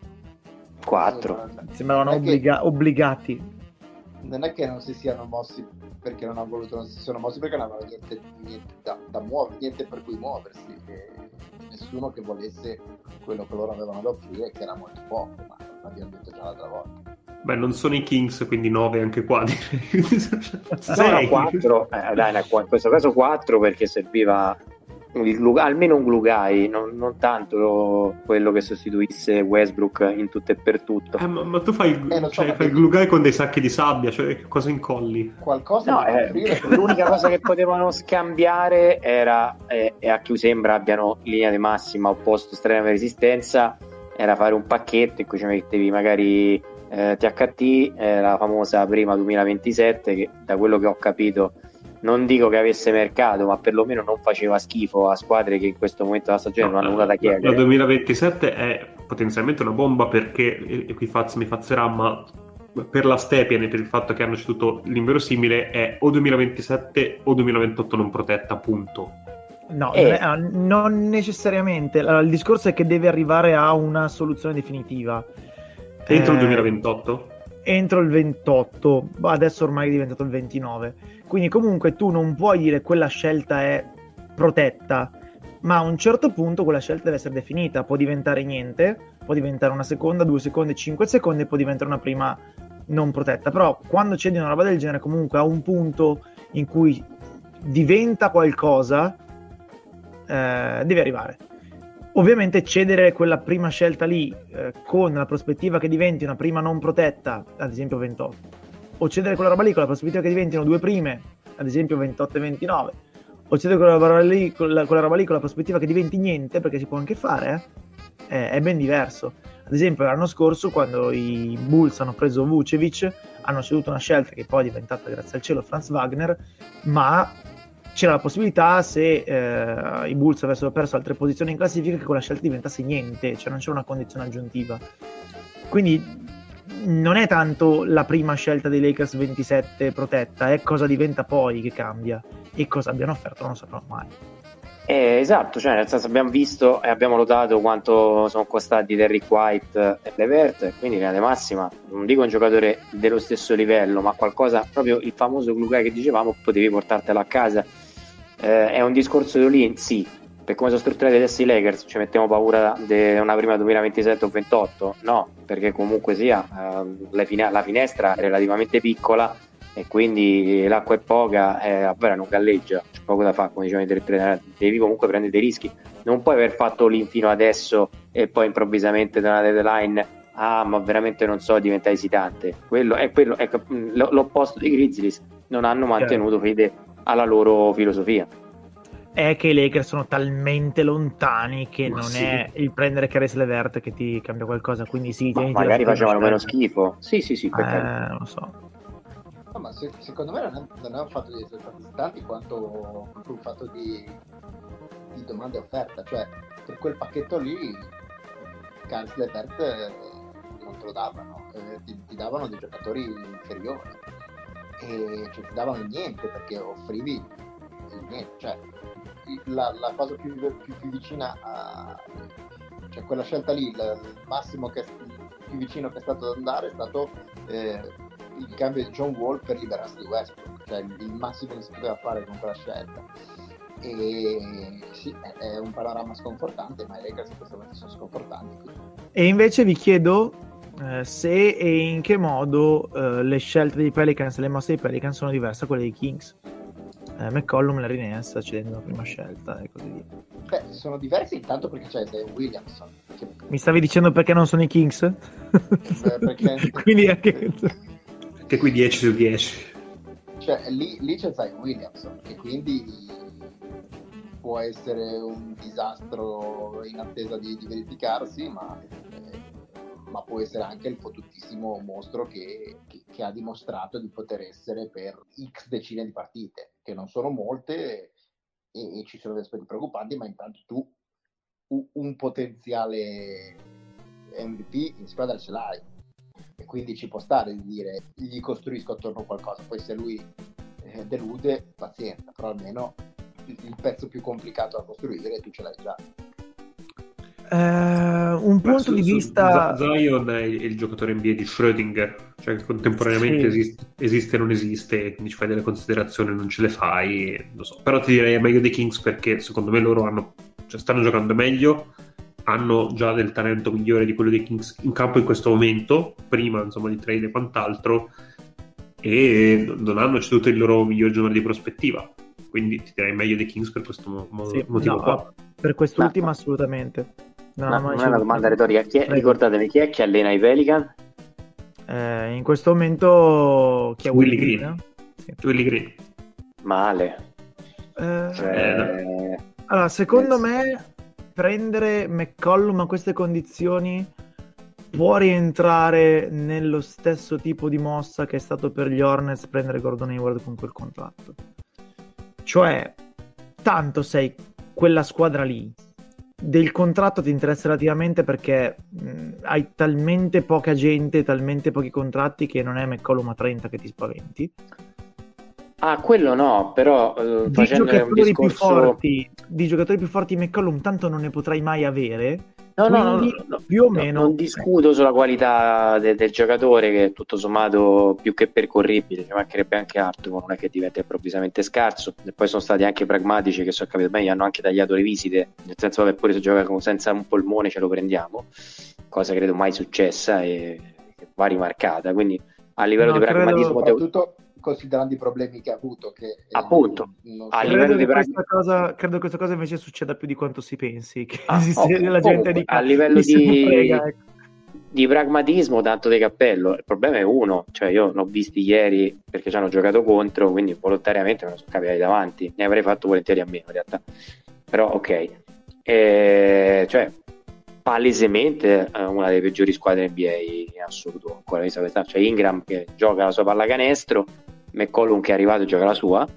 4. Sembravano è che- obbliga- obbligati. non è che non si siano mossi perché non hanno voluto, non si sono mossi perché non avevano niente, niente da, da muovere, niente per cui muoversi. E nessuno che volesse quello che loro avevano da offrire, che era molto poco, ma l'abbiamo detto già l'altra volta. Beh, non sono i Kings, quindi 9 anche qua. direi. No, no, Sei. 4. Eh, dai, questo caso 4 perché serviva glu- almeno un Glugai, non, non tanto quello che sostituisse Westbrook in tutto e per tutto. Eh, ma, ma tu fai il, Eh, so, cioè, fai il glue guy con dei sacchi di sabbia, cioè cosa incolli? Qualcosa No, eh, l'unica cosa che potevano scambiare era, eh, e a chi sembra abbiano in linea di massima opposto estrema resistenza, era fare un pacchetto in cui ci mettevi magari eh, THT, eh, la famosa prima 2027, che da quello che ho capito non dico che avesse mercato, ma perlomeno non faceva schifo a squadre che in questo momento della stagione non hanno nulla da La chiedere. 2027 è potenzialmente una bomba perché, e qui Faz mi fazzerà, ma per la Stepien e per il fatto che hanno ceduto l'inverosimile è o 2027 o 2028 non protetta, punto. No, Eh. non, è- ah, non necessariamente. Allora, il discorso è che deve arrivare a una soluzione definitiva. Entro il Eh, 2028? Entro il 28, ma adesso ormai è diventato il 29. Quindi comunque tu non puoi dire quella scelta è protetta, ma a un certo punto quella scelta deve essere definita, può diventare niente, può diventare una seconda, due secondi, cinque secondi, può diventare una prima non protetta, però quando cedi una roba del genere comunque a un punto in cui diventa qualcosa, eh, deve arrivare. Ovviamente cedere quella prima scelta lì eh, con la prospettiva che diventi una prima non protetta, ad esempio 28, o cedere quella roba lì con la prospettiva che diventino due prime, ad esempio 28 e 29, o cedere quella roba lì con la, quella roba lì con la prospettiva che diventi niente, perché si può anche fare, eh, è, è ben diverso. Ad esempio l'anno scorso quando i Bulls hanno preso Vucevic hanno ceduto una scelta che poi è diventata grazie al cielo Franz Wagner, ma c'era la possibilità se eh, i Bulls avessero perso altre posizioni in classifica che quella scelta diventasse niente, cioè non c'era una condizione aggiuntiva. Quindi non è tanto la prima scelta dei Lakers 27 protetta, è cosa diventa poi che cambia e cosa abbiano offerto non lo saprò mai. Eh, esatto, cioè nel senso abbiamo visto e abbiamo notato quanto sono costati Derrick White e Levert, quindi in linea massima non dico un giocatore dello stesso livello, ma qualcosa, proprio il famoso Glugai che dicevamo, potevi portartelo a casa. Eh, è un discorso di all-in? Sì, per come sono strutturati adesso i Lakers ci mettiamo paura di una prima 2027 o 28? No, perché comunque sia eh, la, fine- la finestra è relativamente piccola e quindi l'acqua è poca, eh, a vera non galleggia, c'è poco da fare, come dicevano i direttori, devi comunque prendere dei rischi. Non puoi aver fatto l'in fino adesso e poi improvvisamente da una deadline, ah ma veramente non so, diventa esitante. Quello è, quello, è l- l'opposto dei Grizzlies, non hanno mantenuto fede alla loro filosofia. È che i Lakers sono talmente lontani che Ma non sì. è il prendere Caris Levert che ti cambia qualcosa, quindi sì, Ma magari facevano meno scelta. schifo. Sì, sì, sì, perché Eh, non lo so. No, ma se- secondo me non è, non è un fatto di essere stati stanti quanto un fatto di, di domanda e offerta. Cioè, per quel pacchetto lì, Caris Levert eh, non te lo davano, eh, ti, ti davano dei giocatori inferiori. E cioè, ti davano niente perché offrivi niente. Cioè, la, la cosa più, più- più vicina a... Cioè, quella scelta lì, il, il massimo che più vicino che è stato ad andare è stato eh, il cambio di John Wall per liberarsi di Westbrook, cioè il, il massimo che si poteva fare con quella scelta. E sì, è, è un panorama sconfortante, ma i Lakers in questo momento sono sconfortanti. quindi- E invece vi chiedo eh, se e in che modo eh, le scelte dei Pelicans e le mosse dei Pelicans sono diverse da quelle dei Kings. Eh, McCollum, Larry Nance cedendo la prima scelta e così via. Beh, sono diversi intanto perché c'è Zion Williamson, che, Mi stavi dicendo perché non sono i Kings? perché- Quindi anche... Che qui 10 su 10. cioè, lì, lì c'è Zion Williamson, che quindi può essere un disastro in attesa di, di verificarsi, ma eh, ma può essere anche il fottutissimo mostro che, che, che, ha dimostrato di poter essere per x decine di partite, che non sono molte e, e ci sono degli aspetti preoccupanti, ma intanto tu un potenziale MVP in squadra ce l'hai e quindi ci può stare di dire gli costruisco attorno a qualcosa, poi se lui eh, delude, pazienza, però almeno il pezzo più complicato da costruire tu ce l'hai già. Uh, un punto su, di vista. Zion è il, giocatore NBA di Schrödinger, cioè che contemporaneamente sì. esiste, esiste, e non esiste, quindi ci fai delle considerazioni, non ce le fai. Lo so. Però ti direi è meglio dei Kings perché secondo me loro hanno, cioè, stanno giocando meglio, hanno già del talento migliore di quello dei Kings in campo in questo momento, prima insomma di trade e quant'altro, e non hanno ceduto il loro miglior giocatore di prospettiva. Quindi ti direi meglio dei Kings per questo mo- sì, motivo no. Per quest'ultimo, Ma... assolutamente. Non, no, non è una domanda retorica. Chi è, ricordatevi chi è che allena i Pelican? Eh, in questo momento chi è Willy, Willy Green? Green? Sì. Willy Green. Male. Eh, cioè... eh, allora, secondo yes. me prendere McCollum a queste condizioni può rientrare nello stesso tipo di mossa che è stato per gli Hornets prendere Gordon Hayward con quel contratto. Cioè, tanto sei quella squadra lì del contratto ti interessa relativamente perché mh, hai talmente poca gente, talmente pochi contratti che non è McCollum a 30 che ti spaventi. Ah, quello no, però uh, di giocatori un discorso... più forti, di giocatori più forti McCollum tanto non ne potrai mai avere No, no, no, no, più o meno. Non discuto sulla qualità de- del giocatore, che è tutto sommato più che percorribile, ci mancherebbe anche altro, non è che diventa improvvisamente scarso. E poi sono stati anche pragmatici, che so capito bene, hanno anche tagliato le visite, nel senso che pure se gioca senza un polmone ce lo prendiamo, cosa credo mai successa e va rimarcata. Quindi a livello no, di pragmatismo... Credo, soprattutto considerando i problemi che ha avuto. Che Appunto, a livello di questa cosa, credo che questa cosa invece succeda più di quanto si pensi. Che ah, okay. la gente dica, a livello di, ecco. di pragmatismo, tanto di cappello. Il problema è uno, cioè io l'ho visti ieri perché ci hanno giocato contro, quindi volontariamente me lo sono capitati davanti. Ne avrei fatto volentieri a meno in realtà. Però ok. E, cioè, palesemente eh, una delle peggiori squadre NBA in assoluto ancora vista questa cioè Ingram che gioca la sua pallacanestro McCollum che è arrivato e gioca la sua.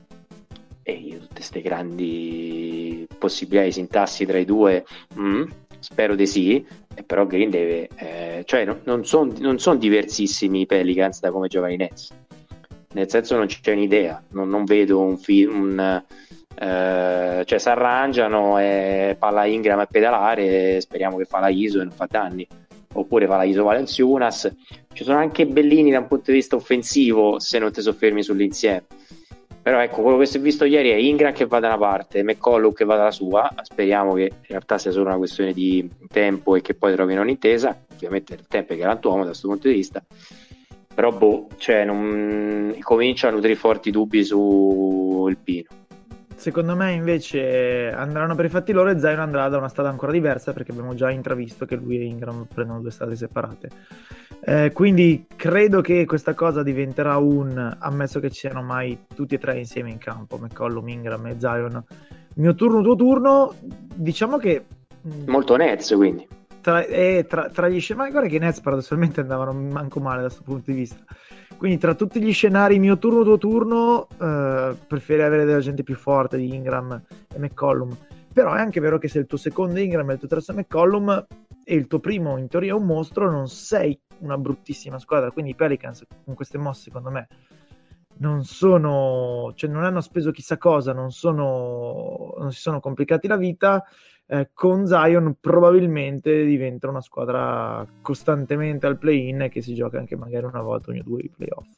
E io tutte queste grandi possibilità di sintassi tra i due mm, spero di sì. Però Green deve eh, cioè non, non sono son diversissimi i Pelicans da come giocano i Nets. Nel senso non c'è un'idea. Non, non vedo un, film un eh, cioè si arrangiano e palla Ingram a pedalare speriamo che fa la ISO e non fa danni. Oppure fa la ISO Valenciunas. Ci sono anche bellini da un punto di vista offensivo se non ti soffermi sull'insieme. Però ecco quello che si è visto ieri è Ingram che va da una parte McCollum che va dalla sua. Speriamo che in realtà sia solo una questione di tempo e che poi trovino un'intesa. Ovviamente il tempo è galantuomo da questo punto di vista. Però boh, cioè non... comincia a nutrire forti dubbi sul Pino Secondo me invece andranno per i fatti loro e Zion andrà da una strada ancora diversa perché abbiamo già intravisto che lui e Ingram prendono due strade separate. Eh, quindi credo che questa cosa diventerà un, ammesso che ci siano mai tutti e tre insieme in campo, McCollum, Ingram e Zion. Mio turno, tuo turno, diciamo che... Mm, Molto Nets quindi. Tra, eh, tra, tra gli scenari, guarda che i Nets paradossalmente andavano manco male da questo punto di vista. Quindi tra tutti gli scenari mio turno, tuo turno, eh, preferirei avere della gente più forte di Ingram e McCollum. Però è anche vero che se il tuo secondo Ingram e il tuo terzo McCollum e il tuo primo in teoria è un mostro, non sei una bruttissima squadra. Quindi i Pelicans con queste mosse, secondo me, non sono, cioè non hanno speso chissà cosa, non, sono, non si sono complicati la vita eh, con Zion probabilmente diventa una squadra costantemente al play-in e che si gioca anche magari una volta ogni due i playoff.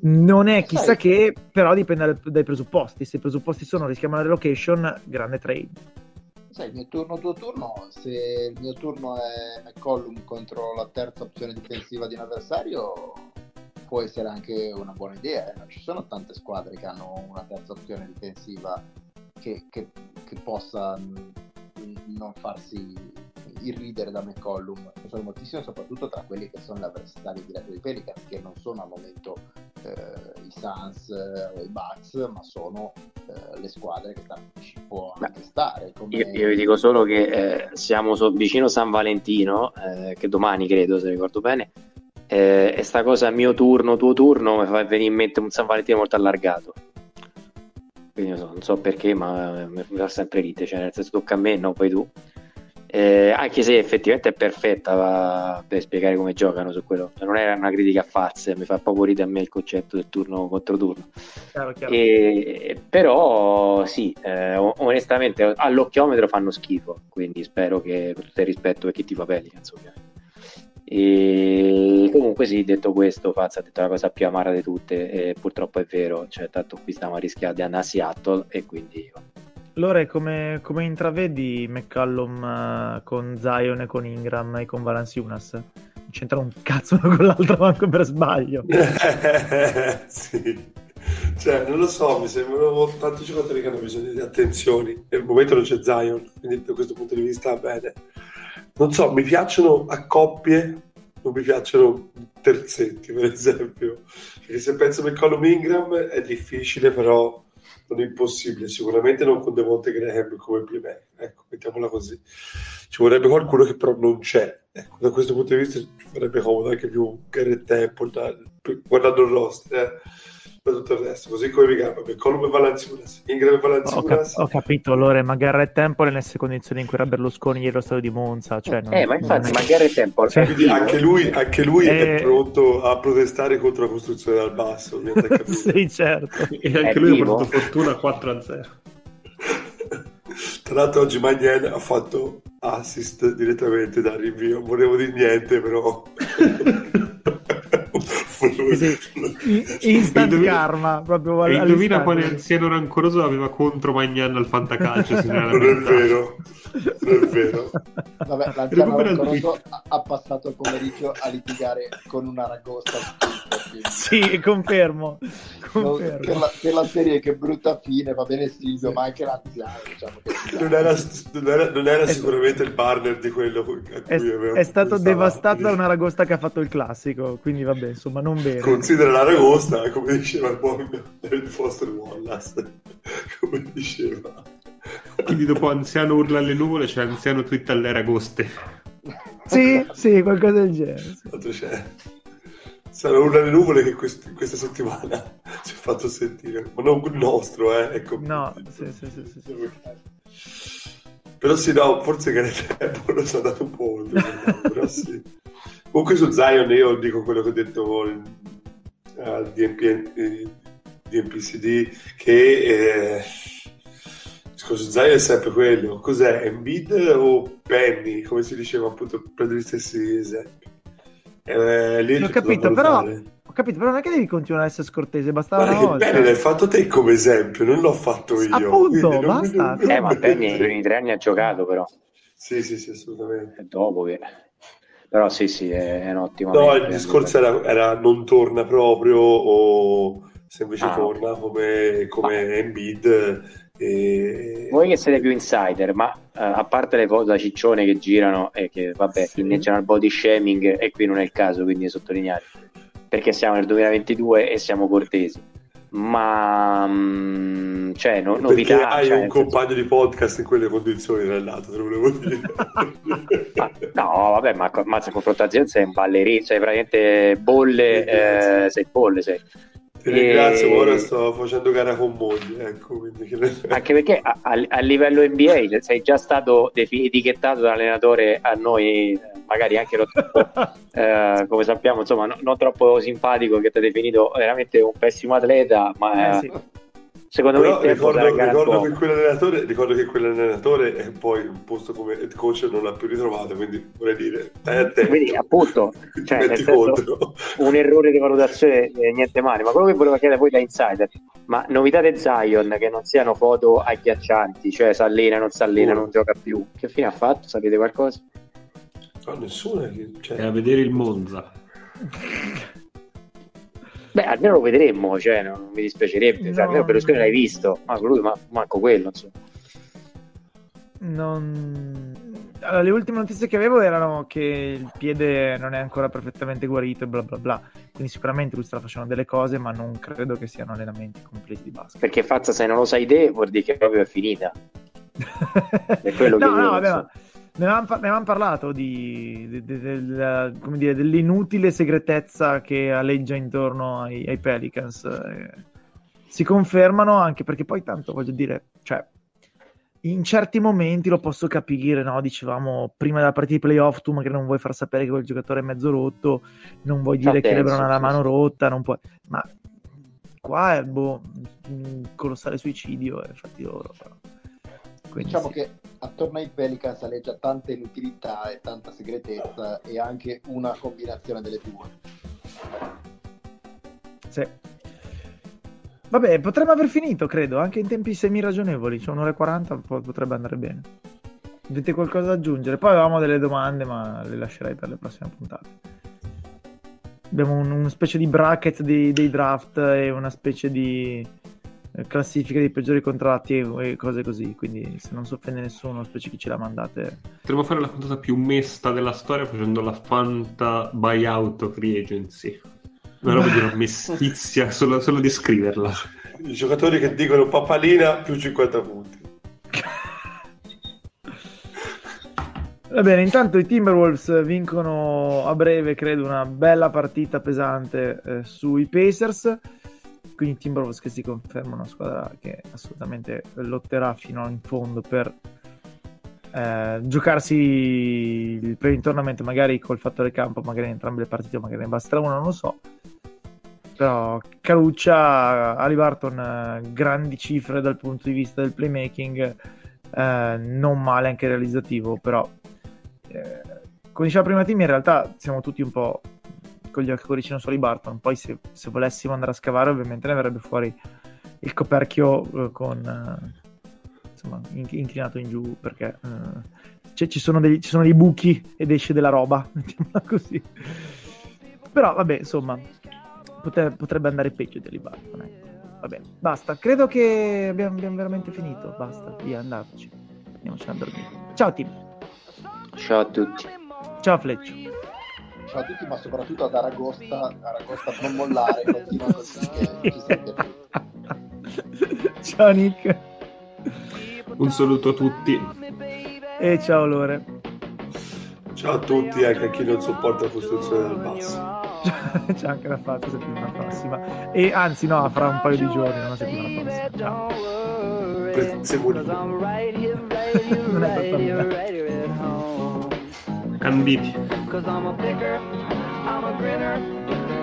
Non è chissà che, però dipende dai presupposti. Se i presupposti sono rischiamo la relocation, grande trade. Sai, il mio turno, tuo turno, se il mio turno è McCollum contro la terza opzione difensiva di un avversario, può essere anche una buona idea. Eh? Non ci sono tante squadre che hanno una terza opzione difensiva che, che, che possa non farsi irridere da McCollum. Ne sono moltissimi, soprattutto tra quelli che sono gli avversari diretti dei Pelicans, che non sono al momento eh, i Suns eh, o i Bucks, ma sono eh, le squadre che stanno, ci può anche stare. Come... Io, io vi dico solo che eh, siamo so- vicino San Valentino, eh, che domani credo, se ricordo bene, eh, e sta cosa mio turno, tuo turno, mi fa venire in mente un San Valentino molto allargato. Quindi non so, non so perché, ma mi fa sempre ride, cioè nel senso tocca a me, no, poi tu. Eh, anche se effettivamente è perfetta per spiegare come giocano su quello, non era una critica a farse, mi fa proprio ridere a me il concetto del turno contro turno. Chiaro, chiaro. E, però sì, eh, onestamente all'occhiometro fanno schifo, quindi spero che per tutto il rispetto per chi ti fa Pelicans ovviamente. E comunque sì, detto questo, Fazza ha detto la cosa più amara di tutte, e purtroppo è vero, cioè tanto qui stiamo a rischiare di andare a Seattle e quindi Lore, come, come intravedi McCallum eh, con Zion e con Ingram e con Valanciunas? Non c'entra un cazzo uno con l'altro manco per sbaglio. sì. Cioè, non lo so, mi sembrano tanti giocatori che hanno bisogno di attenzioni. E al momento non c'è Zion, quindi da questo punto di vista va bene. Non so, mi piacciono a coppie, non mi piacciono terzetti, per esempio. Perché se penso a McCollum Ingram è difficile, però non impossibile, sicuramente non con Devonte Graham come playmaker, ecco, mettiamola così. Ci vorrebbe qualcuno che però non c'è. Ecco, da questo punto di vista ci farebbe comodo anche più Garrett Temple, da, guardando il roster, eh, da tutto il resto, così come mi gamba, Colum e Valanciunas, Ingram e Ho, cap- ho capito, Lore, ma Garrett Temple nelle condizioni in cui era Berlusconi ieri allo stadio di Monza. Cioè, non- Eh, ma infatti, non è- ma Gary Temple Cioè- è Quindi anche lui, anche lui è Eh. pronto a protestare contro la costruzione dal basso, sì, certo. E anche È lui ha vivo? portato fortuna 4 a 0. Tra l'altro oggi Magnen ha fatto assist direttamente dal rinvio, non volevo dire niente però... Sì, sì. I- Instant Indovina- karma, proprio E indovina quale anziano rancoroso aveva contro Magnan al fantacalcio? non è vero, non è vero. Vabbè, l'anziano rancoroso ha, passato il pomeriggio a litigare con una ragosta Sì, confermo. confermo. per, la, per la serie che brutta fine va bene Silvio, ma anche l'anziano diciamo Non era, non era- non era sicuramente il partner di quello È, è stato devastato da una ragosta che ha fatto il classico, quindi vabbè, insomma, non bene. Considera la ragosta, come diceva il buon David Foster Wallace, come diceva. Quindi dopo anziano urla alle nuvole c'è anziano twitta alle ragoste. Sì, sì, qualcosa del genere. sì. Tanto c'è. Sarà una delle nuvole che quest- questa settimana ci ha fatto sentire, ma non il nostro, eh. Ecco. No, sì, sì, sì, sì, sì. Però sì, no, forse tempo lo sono andato un po' oltre. però sì. Comunque su Zion io dico quello che ho detto al DMP, eh, DMPCD che eh, discorso su Zion è sempre quello. Cos'è? Embiid o Penny? Come si diceva appunto, prendo gli stessi esempi. Eh, Ho capito, però, ho capito, però non è che devi continuare a essere scortese, bastava Guarda una volta. bene l'hai fatto te come esempio, non l'ho fatto io. Appunto, quindi non- basta. non- Eh, ma Penny nei primi tre anni ha giocato però, Sì, sì, sì, assolutamente. dopo che... Però sì, sì, è, è un ottimo. No, il discorso era, era non torna proprio o se invece Ah. torna come, come Embiid. E... Voi che siete più insider, ma eh, a parte le foto da ciccione che girano e che vabbè Sì. inneggiano al body shaming, e qui non è il caso, quindi sottolineare perché siamo nel 2022 e siamo cortesi. Ma mm, cioè, no, Perché novità, hai cioè, un nel senso- compagno di podcast in quelle condizioni tra l'altro, te lo volevo dire. Ah, no, vabbè, ma mazza confrontazione sei un ballerino, sei praticamente bolle, eh, sei bolle, sei. Ti ringrazio, E- ma ora sto facendo gara con mogli, ecco, quindi che- Anche perché a, a- a livello NBA sei già stato etichettato dall'allenatore a noi, eh, magari anche non troppo, eh, come sappiamo, insomma, no- non troppo simpatico, che ti ha definito veramente un pessimo atleta, ma eh, sì. Secondo me Però tempo ricordo, ricordo che quell'allenatore, ricordo che quell'allenatore e poi un posto come head coach non l'ha più ritrovato, quindi vorrei dire, stai attento. Quindi, appunto, cioè, senso- un errore di valutazione eh, niente male ma quello che volevo chiedere poi da insider ma novità di Zion che non siano foto agghiaccianti cioè si allena non si allena non gioca più che fine ha fatto sapete qualcosa? No, nessuno è che- È cioè, a vedere il Monza. beh almeno lo vedremmo cioè non mi dispiacerebbe cioè, No. almeno Berlusconi l'hai visto ma lui ma, manco quello insomma Non... allora, le ultime notizie che avevo erano che il piede non è ancora perfettamente guarito e bla bla bla. Quindi sicuramente lui sta facendo delle cose, ma non credo che siano allenamenti completi di basket. Perché Fazza, se non lo sai te, vuol dire che proprio è finita. è quello no, che no, vabbè, ma ne avevamo, parlato di, di, di, del, dire, dell'inutile segretezza che aleggia intorno ai, ai Pelicans. Eh, si confermano anche perché poi tanto voglio dire, cioè, in certi momenti lo posso capire, no? Dicevamo prima della partita di playoff, tu magari non vuoi far sapere che quel giocatore è mezzo rotto, non vuoi dire che Lebron ha la mano rotta, non puoi... Ma qua è boh, un colossale suicidio e fatti loro. Però. Quindi diciamo sì. che attorno ai Pelicans aleggia tanta inutilità e tanta segretezza e anche una combinazione delle due. Sì. Vabbè, potremmo aver finito, credo, anche in tempi semi-ragionevoli, cioè un'ora e 40 potrebbe andare bene. Avete qualcosa da aggiungere? Poi avevamo delle domande, ma le lascerei per le prossime puntate. Abbiamo un, una specie di bracket dei, dei draft e una specie di classifica dei peggiori contratti e, cose così. Quindi, se non si offende nessuno, specie chi ce la mandate. Potremmo fare la puntata più mesta della storia facendo la Fanta Buyout Free Agency. Una roba di una mestizia, solo, solo di scriverla. I giocatori che dicono papalina più 50 punti. Va bene, intanto i Timberwolves vincono a breve, credo, una bella partita pesante eh, sui Pacers. Quindi Timberwolves che si confermano una squadra che assolutamente lotterà fino in fondo per eh, giocarsi il play tournament magari col fattore campo, magari in entrambe le partite, magari ne basterà una, non lo so. Però Caruccia, Ali Barton, eh, grandi cifre dal punto di vista del playmaking, eh, non male anche realizzativo, però eh, come diceva prima Tim, in realtà siamo tutti un po' con gli occhi cuoricino su Ali Barton, poi se, se, volessimo andare a scavare ovviamente ne verrebbe fuori il coperchio eh, con eh, insomma, inclinato in giù perché uh, ci, sono dei, ci sono dei buchi ed esce della roba, mettiamola così. Però vabbè, insomma, potre, potrebbe andare peggio di Alibarton. Ecco. Va bene, basta. Credo che abbiamo, abbiamo, veramente finito. Basta, via, andateci. Andiamoci a dormire. Ciao, Tim. Ciao a tutti. Ciao, Fleccio. Ciao a tutti, ma soprattutto ad Aragosta. Aragosta non mollare, continua così che ci sente Ciao, Nick. Un saluto a tutti. E ciao Lore. Ciao a tutti, anche a chi non sopporta la costruzione del basso. C'è anche da fare la settimana prossima. E anzi, no, fra un paio di giorni, non la settimana prossima. Ciao. Prezzemolino. non è colpa mia. Canditi. I'm a grinner,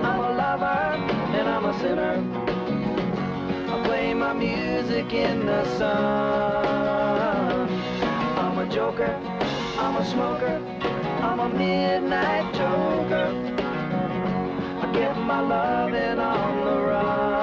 I'm a lover, and I'm a sinner. play my music in the sun. I'm a joker, I'm a smoker, I'm a midnight joker. I get my loving on